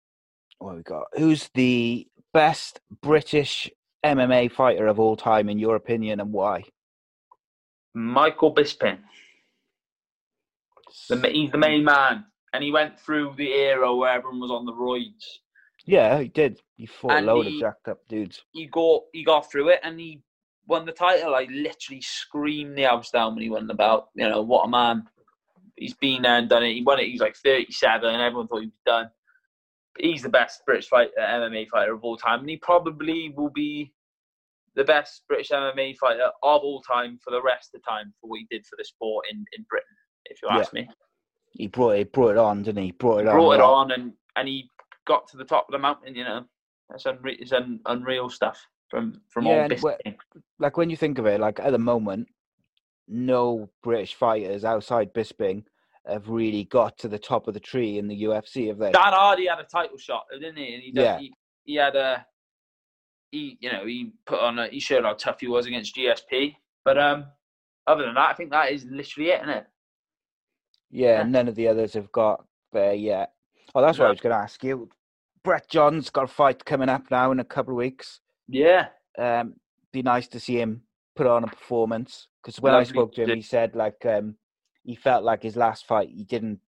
what we got? Who's the best British MMA fighter of all time, in your opinion, and why? Michael Bisping. The, he's the main man. And he went through the era where everyone was on the roids. Yeah, he did. He fought And a load he- of jacked up dudes. He got, he got through it and he won the title. I literally screamed the abs down when he won the belt. You know, what a man. He's been there and done it. He won it. He's like 37 and everyone thought he was done. He's the best British fighter, uh, MMA fighter of all time. And he probably will be the best British MMA fighter of all time for the rest of the time for what he did for the sport in, in Britain, if you Yeah. ask me. He brought it, brought it on, didn't he? Brought it on. brought it on, and and he got to the top of the mountain. You know, that's unre- it's un- unreal stuff from from Yeah, all Bisping. Like when you think of it, like at the moment, no British fighters outside Bisping have really got to the top of the tree in the UFC, have they? Dan Hardy had a title shot, didn't he? And he, done- Yeah. he, he had a he, you know, he put on a, he showed how tough he was against GSP. But um, other than that, I think that is literally it, isn't it? Yeah, none of the others have got there yet. Oh, that's what I was going to ask you. Brett John's got a fight coming up now in a couple of weeks. Yeah, Um, be nice to see him put on a performance because when I spoke to him, he said like um, he felt like his last fight he didn't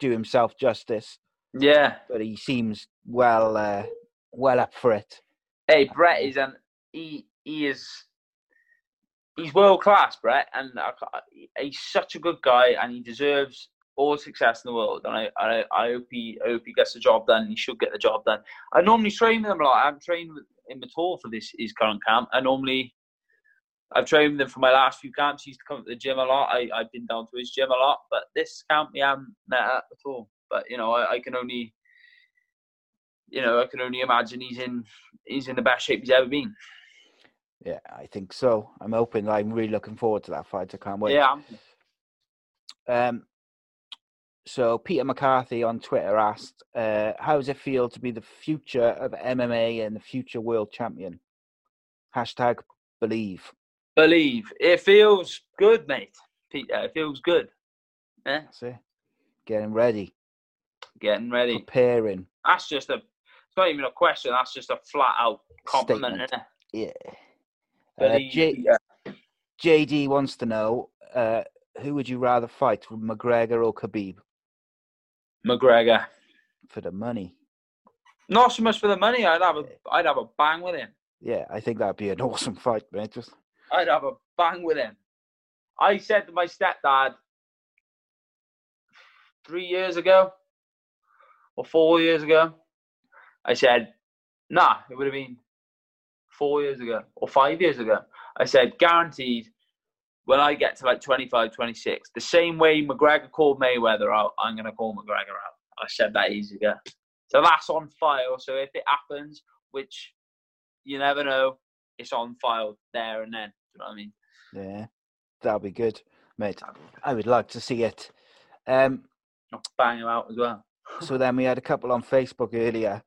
do himself justice, yeah. but he seems well uh, well up for it. Hey, Brett is an he he is he's world class, Brett, and he's such a good guy, and he deserves all success in the world. And I, I, I hope he, I hope he gets the job done. He should get the job done. I normally train with him a lot. I haven't trained with him at all for this his current camp. I normally. I've trained with him for my last few camps. He used to come to the gym a lot. I, I've been down to his gym a lot, but this camp we haven't met at all. But you know, I, I can only, you know, I can only imagine he's in he's in the best shape he's ever been. Yeah, I think so. I'm hoping. I'm really looking forward to that fight. I can't wait. Yeah, Um, so Peter McCarthy on Twitter asked, uh, "How does it feel to be the future of MMA and the future world champion?" Hashtag believe. believe it feels good, mate. Peter, it feels good. Yeah, That's it. Getting ready, getting ready. preparing. That's just a. It's not even a question. That's just a flat out compliment. Statement. Yeah. Uh, Believe, J- Peter. JD wants to know, uh, who would you rather fight, McGregor or Khabib, McGregor. for the money? Not so much for the money. I'd have a. I'd have a bang with him. Yeah, I think that'd be an awesome fight, mate. Just I'd have a bang with him. I said to my stepdad three years ago or four years ago, I said, nah, it would have been four years ago or five years ago. I said, guaranteed, when I get to like 25, 26, the same way McGregor called Mayweather out, I'm going to call McGregor out. I said that ages ago. So that's on file. So if it happens, which you never know, it's on file there and then. Do you know what I mean? yeah, that'll be good, mate. I would like to see it. Um, I'll bang him out as well. so then we had a couple on Facebook earlier,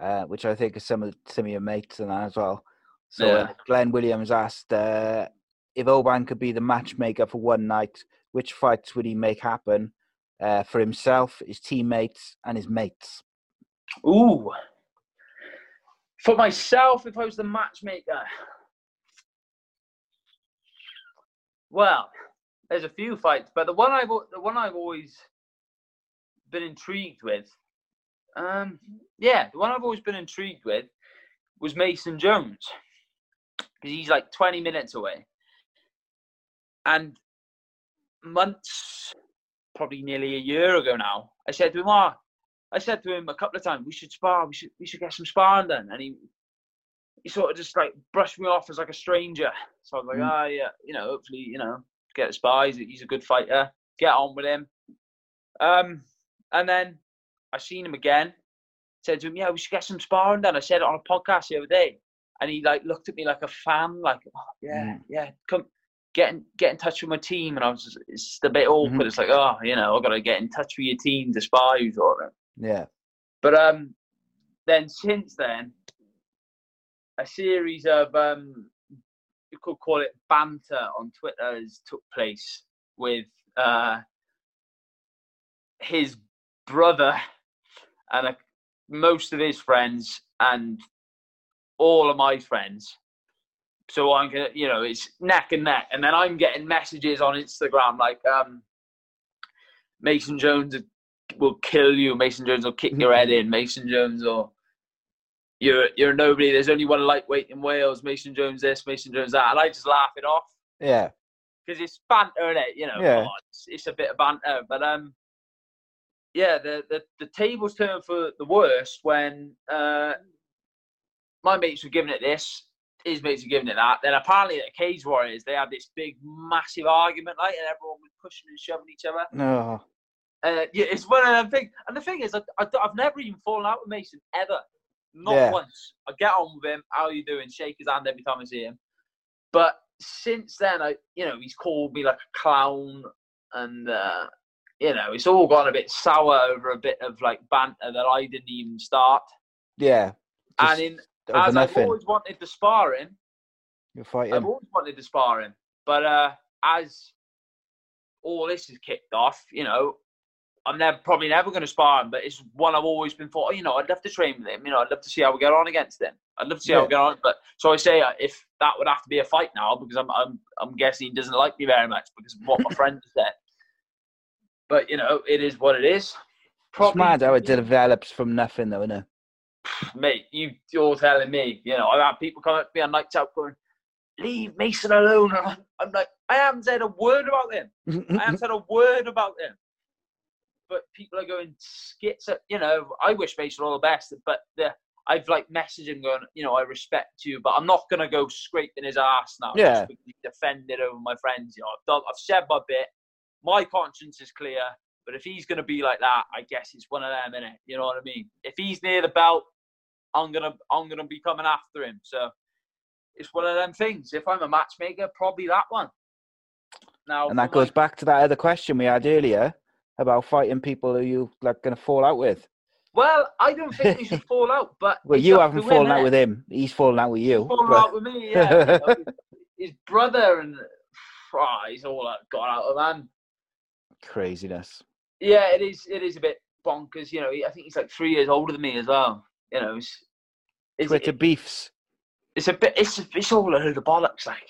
uh, which I think are some of some of your mates and that as well. So uh, Glenn Williams asked uh, if Oban could be the matchmaker for one night, which fights would he make happen uh, for himself, his teammates, and his mates? Ooh. For myself, if I was the matchmaker, well, there's a few fights, but the one I've the one I've always been intrigued with, um, yeah, the one I've always been intrigued with was Mason Jones because he's like 20 minutes away, and months, probably nearly a year ago now, I said to him, "Ah." I said to him a couple of times, "We should spar. We should we should get some sparring done." And he he sort of just like brushed me off as like a stranger. So I was like, Mm. "Ah, yeah, you know, hopefully, you know, get a spar. He's a, he's a good fighter. Get on with him." Um, and then I seen him again. Said to him, "Yeah, we should get some sparring done." I said it on a podcast the other day, and he like looked at me like a fan, like, oh, "Yeah, Mm. yeah, come." Get in, get in touch with my team, and I was just, it's a bit awkward. Mhm. It's like, oh, you know, I've got to get in touch with your team to spar you, sort of. Yeah, But um, then since then, a series of um, you could call it banter on Twitter has took place with uh, his brother and a, most of his friends and all of my friends. So I'm gonna, you know, it's neck and neck, and then I'm getting messages on Instagram like, um, Mason Jones will kill you. Mason Jones will kick your head in. Mason Jones or You're you're nobody. There's only one lightweight in Wales. Mason Jones this, Mason Jones that, and I just laugh it off yeah, because it's banter, is it? You know, Yeah. on, it's, it's a bit of banter, but um, yeah, the the the tables turned for the worst when uh, my mates were giving it this, his mates were giving it that. Then apparently at Cage Warriors they had this big, massive argument, like, and everyone was pushing and shoving each other. no, Uh, yeah, it's one of them things. And the thing is, I, I, have never even fallen out with Mason ever. Not Yeah. once. I get on with him. How you doing? Shake his hand every time I see him. But since then, I, you know, he's called me like a clown, and uh, you know, it's all gone a bit sour over a bit of like banter that I didn't even start. Yeah. and in as I've always wanted the sparring, You're fighting. I've always wanted the sparring, but uh, as all this is kicked off, you know, I'm never probably never going to spar him. But it's one I've always been thought. Oh, you know, I'd love to train with him. You know, I'd love to see how we get on against him. I'd love to see how we Yeah. get on. But so I say, uh, if that would have to be a fight now, because I'm I'm I'm guessing he doesn't like me very much because of what my friend said. But you know, it is what it is. It's mad how it develops from nothing, though, isn't it? mate, you, you're telling me, you know, I've had people come up to me on nights out going, leave Mason alone. And I'm, I'm like, I haven't said a word about him. I haven't said a word about him. But people are going skits at, you know, I wish Mason all the best, but the, I've like messaged him going, you know, I respect you, but I'm not going to go scraping his ass now. Yeah. Defend it over my friends. You know, I've, done, I've said my bit. My conscience is clear. But if he's going to be like that, I guess it's one of them, innit? You know what I mean? If he's near the belt, I'm gonna I'm gonna be coming after him. So it's one of them things. If I'm a matchmaker, probably that one. Now and that for my- goes back to that other question we had earlier about fighting people who you like going to fall out with. Well, I don't think we should fall out, but Well, you haven't to him, fallen out innit? with him. He's fallen out with you. He's fallen but- out with me, yeah. you know, his, brother and oh, he's all got out of hand. Craziness. Yeah, it is. It is a bit bonkers. You know, I think he's like three years older than me as well. You know, it's, it's, Twitter beefs. it's a bit it's it's all a load of bollocks like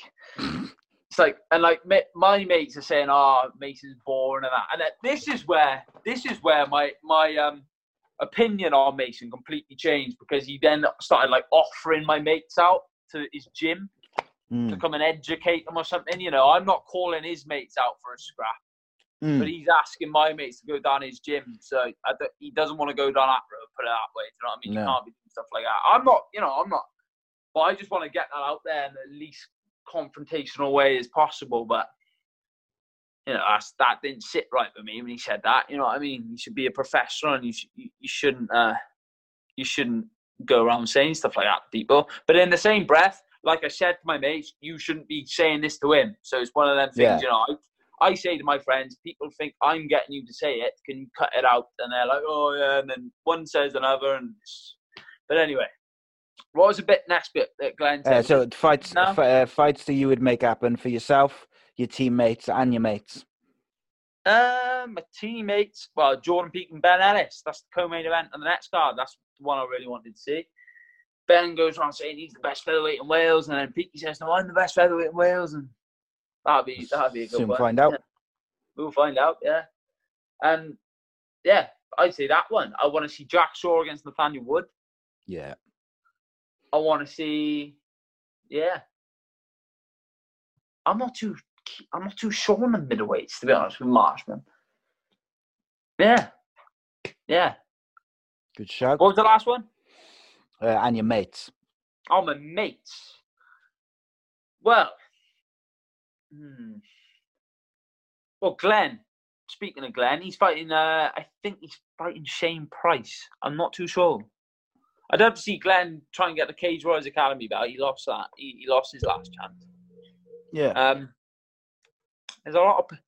it's like and like my mates are saying oh Mason's boring and that and that, this is where this is where my my um opinion on Mason completely changed because he then started like offering my mates out to his gym to Mm, come and educate them or something you know I'm not calling his mates out for a scrap mm. but he's asking my mates to go down his gym so he doesn't want to go down that road put it that way do you know what I mean No. you can't be doing stuff like that I'm not you know I'm not but I just want to get that out there in the least confrontational way as possible. But you know, that's, that didn't sit right with me when he said that. You know what I mean? You should be a professional, and you sh- you, you shouldn't uh, you shouldn't go around saying stuff like that to people. But in the same breath, like I said to my mates, you shouldn't be saying this to him. So it's one of them things. Yeah. You know, I, I say to my friends, people think I'm getting you to say it. Can you cut it out? And they're like, oh yeah. And then one says another, and but anyway. What was the bit next bit that Glenn Uh, said? so fights, No. f- uh, fights that you would make happen for yourself, your teammates, and your mates. Um, my teammates, well, Jordan Peak and Ben Ellis. That's the co-main event on the next card. That's the one I really wanted to see. Ben goes around saying he's the best featherweight in Wales, and then Peaky says, "No, I'm the best featherweight in Wales," and that'd be that'd be a good Soon one. find out. Yeah. We'll find out, yeah. And yeah, I'd say that one. I want to see Jack Shore against Nathaniel Wood. Yeah. I want to see, yeah. I'm not too, I'm not too sure on the middleweights to be honest with Marshman. Yeah, yeah. Good shout. What was the last one? Uh, and your mates. Oh, my mates. Well, hmm. well, Glenn. Speaking of Glenn, he's fighting. Uh, I think he's fighting Shane Price. I'm not too sure. I'd love to see Glenn try and get the Cage Warriors Academy belt. He lost that. He, he lost his last chance. Yeah. Um, there's a lot of,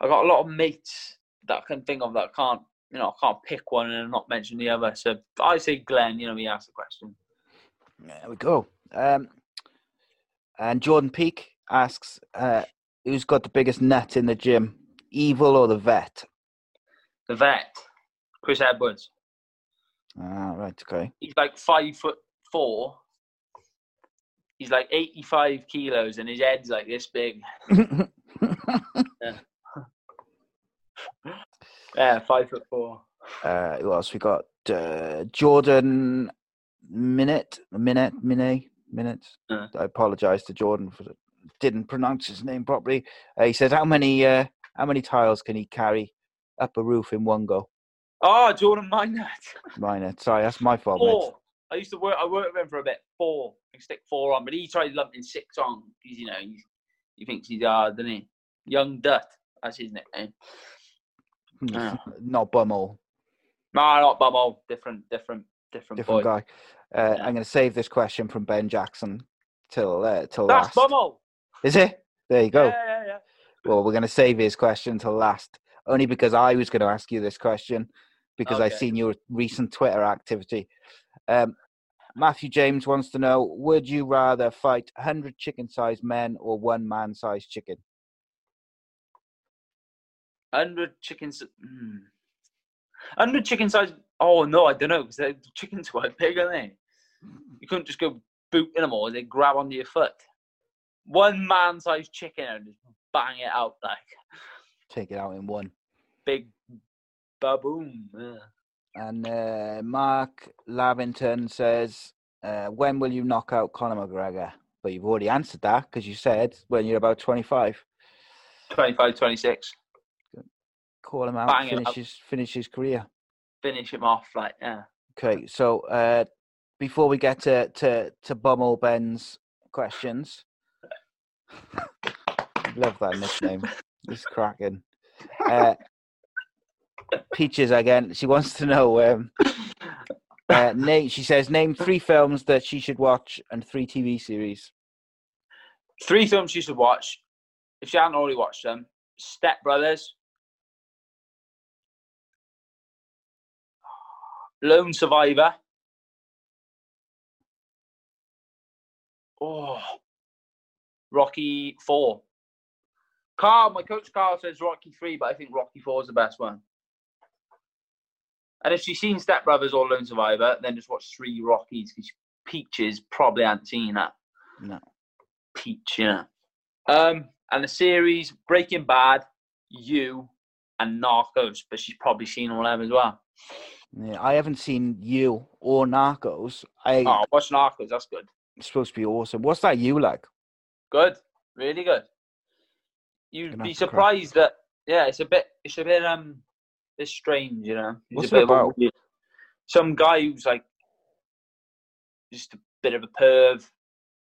I got a lot of mates that I can think of that can't, you know, I can't pick one and not mention the other. So I say Glenn. You know, he asked the question. There we go. Um, and Jordan Peak asks, uh, who's got the biggest nut in the gym, Evil or the Vet? The vet, Chris Edwards. Ah, right. Okay. He's like five foot four. He's like 85 kilos and his head's like this big. Yeah, five foot four. uh, who else we got? Uh, Jordan Minute, Minute, Minute, Minute. Uh. I apologise to Jordan for the, didn't pronounce his name properly. Uh, he says, "How many, uh, how many tiles can he carry up a roof in one go?" Oh, Jordan Minot. Minor. Sorry, that's my fault, mate. Four. I used to work. I worked with him for a bit. Four. I stick four on, but he tried lumping six on because you know he's, he thinks he's hard, doesn't he? Young Dutt. That's his nickname. Yeah. Not Bumhole, No, not Bubble. Different, different, different, different boy. guy. Uh, Yeah. I'm going to save this question from Ben Jackson till uh, till That's last. Bubble. Is it? There you go. Yeah, yeah, yeah. Well, we're going to save his question to last, only because I was going to ask you this question because I've seen your recent Twitter activity. Um, Matthew James wants to know: Would you rather fight hundred chicken-sized men or one man-sized chicken? Hundred chickens. Mm. Hundred chicken size. Oh no, I don't know because the chickens quite big, aren't they? You couldn't just go booting them all; they grab onto your foot. One man-sized chicken and just bang it out like Take it out in one. big baboon. Yeah. And uh, Mark Lavington says, uh, "When will you knock out Conor McGregor?" But you've already answered that because you said when you're about 25. 25, 26. Call him out, Bang finish out. his finish his career. Finish him off like yeah. Okay, so uh, before we get to to to Bummel Ben's questions, love that nickname. It's cracking. Uh, Peaches again. She wants to know. Um, uh, name. She says, name three films that she should watch and three TV series. Three films you should watch if you haven't already watched them: Step Brothers, Lone Survivor. Oh, Rocky Four. Carl, my coach Carl says Rocky Three, but I think Rocky Four is the best one. And if she's seen Step Brothers or Lone Survivor, then just watch three Rockies because Peaches probably hasn't seen that. No. Peach, yeah. Um, and the series Breaking Bad, You, and Narcos, but she's probably seen all of them as well. Yeah, I haven't seen you or Narcos. I Oh, watch Narcos, that's good. it's supposed to be awesome. What's that you like? Good, really good. You'd Gonna be have to crack. surprised that yeah, it's a bit, it's a bit um, it's strange, you know. He's What's a bit it of a about? weird- some guy who's like just a bit of a perv,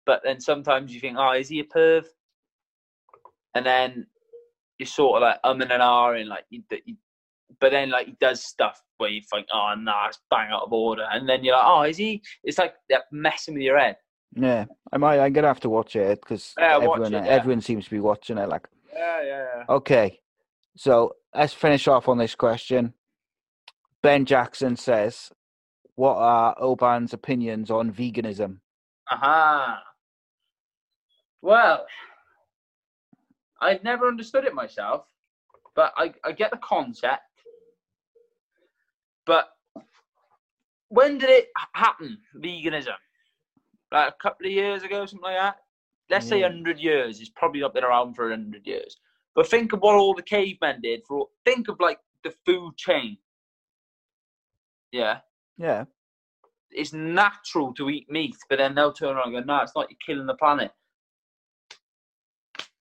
but then sometimes you think, oh, is he a perv? And then you're sort of like um and ahhing, like you, that you, but then like he does stuff where you think, oh, nah, it's bang out of order, and then you're like, oh, is he? It's like they're messing with your head. Yeah, I might. I'm gonna have to watch it because Yeah, everyone it, yeah. everyone seems to be watching it. Like, Yeah, yeah, yeah. okay, so let's finish off on this question. Ben Jackson says, "What are Oban's opinions on veganism?" Aha. Well, I've never understood it myself, but I, I get the concept. But when did it happen, veganism? Like a couple of years ago, something like that? Let's say Yeah. 100 years. It's probably not been around for 100 years. But think of what all the cavemen did. For Think of like the food chain. Yeah Yeah, it's natural to eat meat, but then they'll turn around and go, no, it's not, you're killing the planet.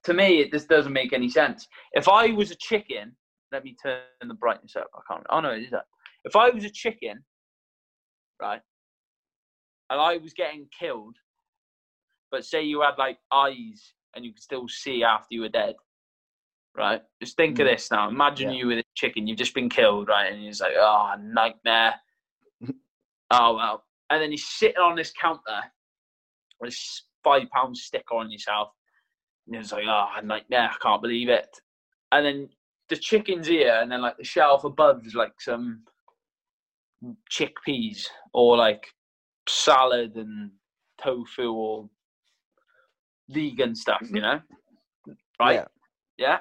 To me, it just doesn't make any sense. If I was a chicken, let me turn the brightness up. I can't. Oh no, it is up. If I was a chicken, right, and I was getting killed, but say you had like eyes and you could still see after you were dead, right? Just think of Mm. this now. Imagine Yeah. you with a chicken, you've just been killed, right? And you're like, oh, nightmare. oh well. And then you're sitting on this counter with this five pound sticker on yourself. And just like, oh, nightmare, I can't believe it. And then the chicken's here, and then like the shelf above is like some chickpeas or like salad and tofu or vegan stuff, you know? Right? Yeah. Yeah.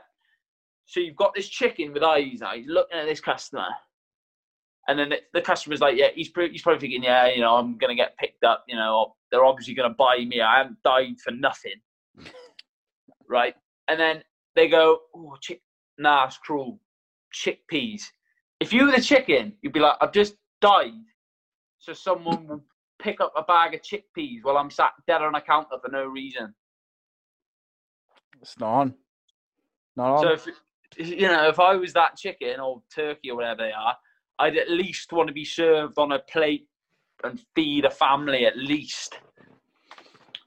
So you've got this chicken with eyes now. He's looking at this customer, and then the, the customer's like, "Yeah, he's, he's probably thinking, yeah, you know, I'm gonna get picked up. You know, they're obviously gonna buy me. I haven't died for nothing, right?" And then they go, "Oh, chick, nah, it's cruel. Chickpeas. If you were the chicken, you'd be like, I've just died, so someone will pick up a bag of chickpeas while I'm sat dead on a counter for no reason." it's not on. Not on. So if you know, if I was that chicken or turkey or whatever they are, I'd at least want to be served on a plate and feed a family at least.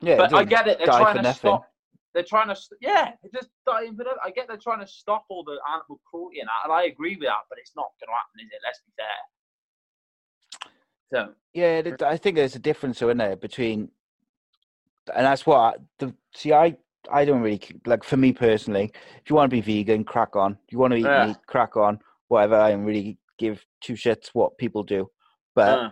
yeah, but I get it. They're trying to nothing. stop. they're trying to, yeah, they're just dying for that. I get they're trying to stop all the animal cruelty and that, and I agree with that, but it's not going to happen, is it? Let's be fair. So, Yeah, I think there's a difference, in there between, and that's what I, the see. I I don't really like for me personally. If you want to be vegan, crack on. If you want to eat Yeah. meat, crack on. Whatever. I don't really give two shits what people do, but uh,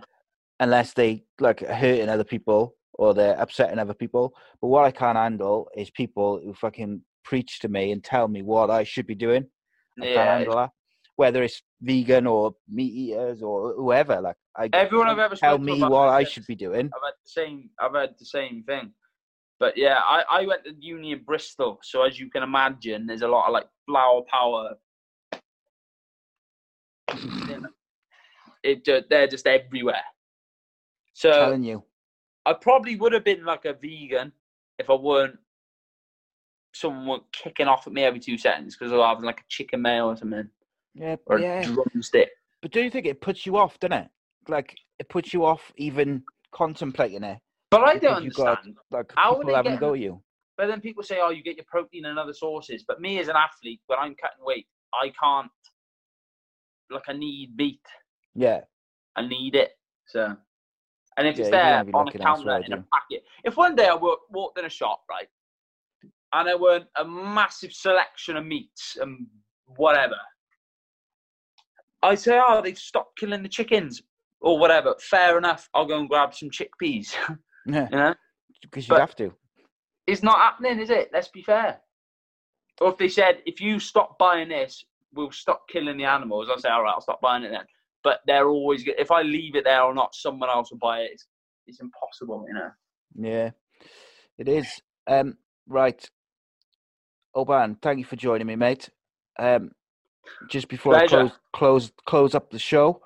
unless they like hurting other people or they're upsetting other people. But what I can't handle is people who fucking preach to me and tell me what I should be doing. I can't handle that. Whether it's vegan or meat eaters or whoever, like I Everyone I've ever tell me what I should be doing. I've had the same. I've had the same thing. But yeah, I, I went to uni in Bristol, so as you can imagine, there's a lot of like flower power. it they're just everywhere. So telling you. I probably would have been like a vegan if I weren't someone kicking off at me every two seconds because I was like a chicken mayo or something Yeah, or yeah. drumstick. But do you think it puts you off, doesn't it? Like it puts you off even contemplating it. But I don't you've got, understand. Like How people having a go at you. But then people say, "Oh, you get your protein in other sources." But me as an athlete, when I'm cutting weight, I can't. Like I need meat. Yeah, I need it. So, and if Yeah, it's there on a counter in a packet. If one day I walk, walked in a shop, right, and there weren't a massive selection of meats and whatever, I say, "Oh, they've stopped killing the chickens." Or whatever. Fair enough. I'll go and grab some chickpeas. yeah, you know, because you have to. it's not happening, is it? Let's be fair. Or if they said, if you stop buying this, we'll stop killing the animals, I'll say, all right, I'll stop buying it then. But they're always, if I leave it there or not, someone else will buy it. It's, it's impossible, you know. Yeah, it is. Um, right. Oban, thank you for joining me, mate. Um, just before I close close close up the show,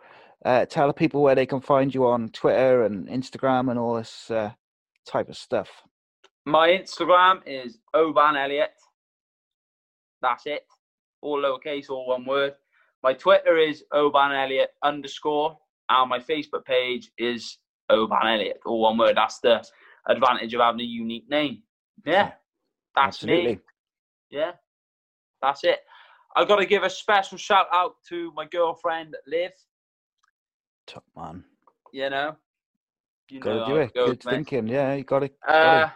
uh, tell the people where they can find you on Twitter and Instagram and all this uh, type of stuff. My Instagram is Oban Elliott. That's it. All lowercase, all one word. My Twitter is Oban Elliott underscore. And my Facebook page is Oban Elliott, all one word. That's the advantage of having a unique name. Yeah. That's Absolutely. me. Yeah. That's it. I've got to give a special shout out to my girlfriend, Liv. Top man. You know, you Got to know do it. Good mate. thinking. Yeah, you got to. Uh,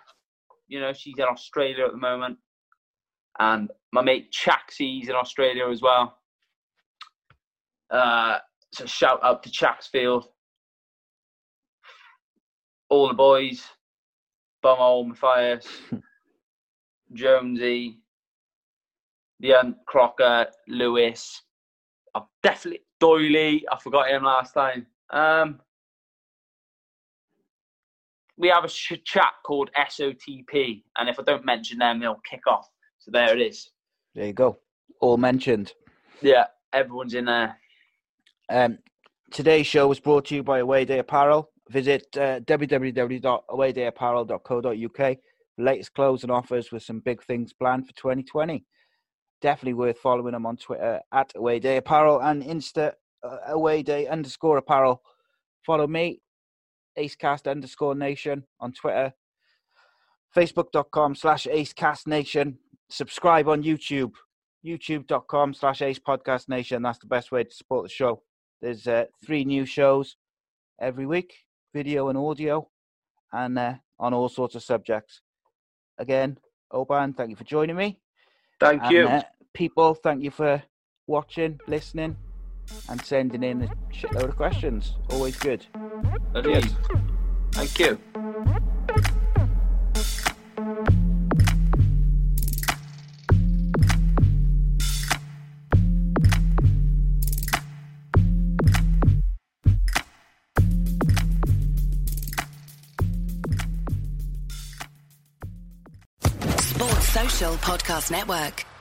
you know, she's in Australia at the moment, and my mate Chaxie's in Australia as well. Uh, so shout out to Chaxfield, all the boys, Bumhole, Matthias, Jonesy, the um, Crocker, Lewis. I've definitely Doyley. I forgot him last time. Um, we have a sh- chat called SOTP, and if I don't mention them, they'll kick off. So there it is. There you go. All mentioned. Yeah, everyone's in there. Um, today's show was brought to you by Away Day Apparel. Visit uh, www.awaydayapparel.co.uk latest clothes and offers with some big things planned for 2020. Definitely worth following them on Twitter at Away Day Apparel and Insta uh, Away Day underscore Apparel. Follow me, Acecast underscore Nation on Twitter, Facebook.com slash Acecast Nation. Subscribe on YouTube, youtube.com slash Ace Podcast Nation. That's the best way to support the show. There's uh, three new shows every week, video and audio, and uh, on all sorts of subjects. Again, Oban, thank you for joining me. Thank And, you. uh, people, thank you for watching, listening, and sending in a shitload of questions. Always good. Thank you. Podcast Network.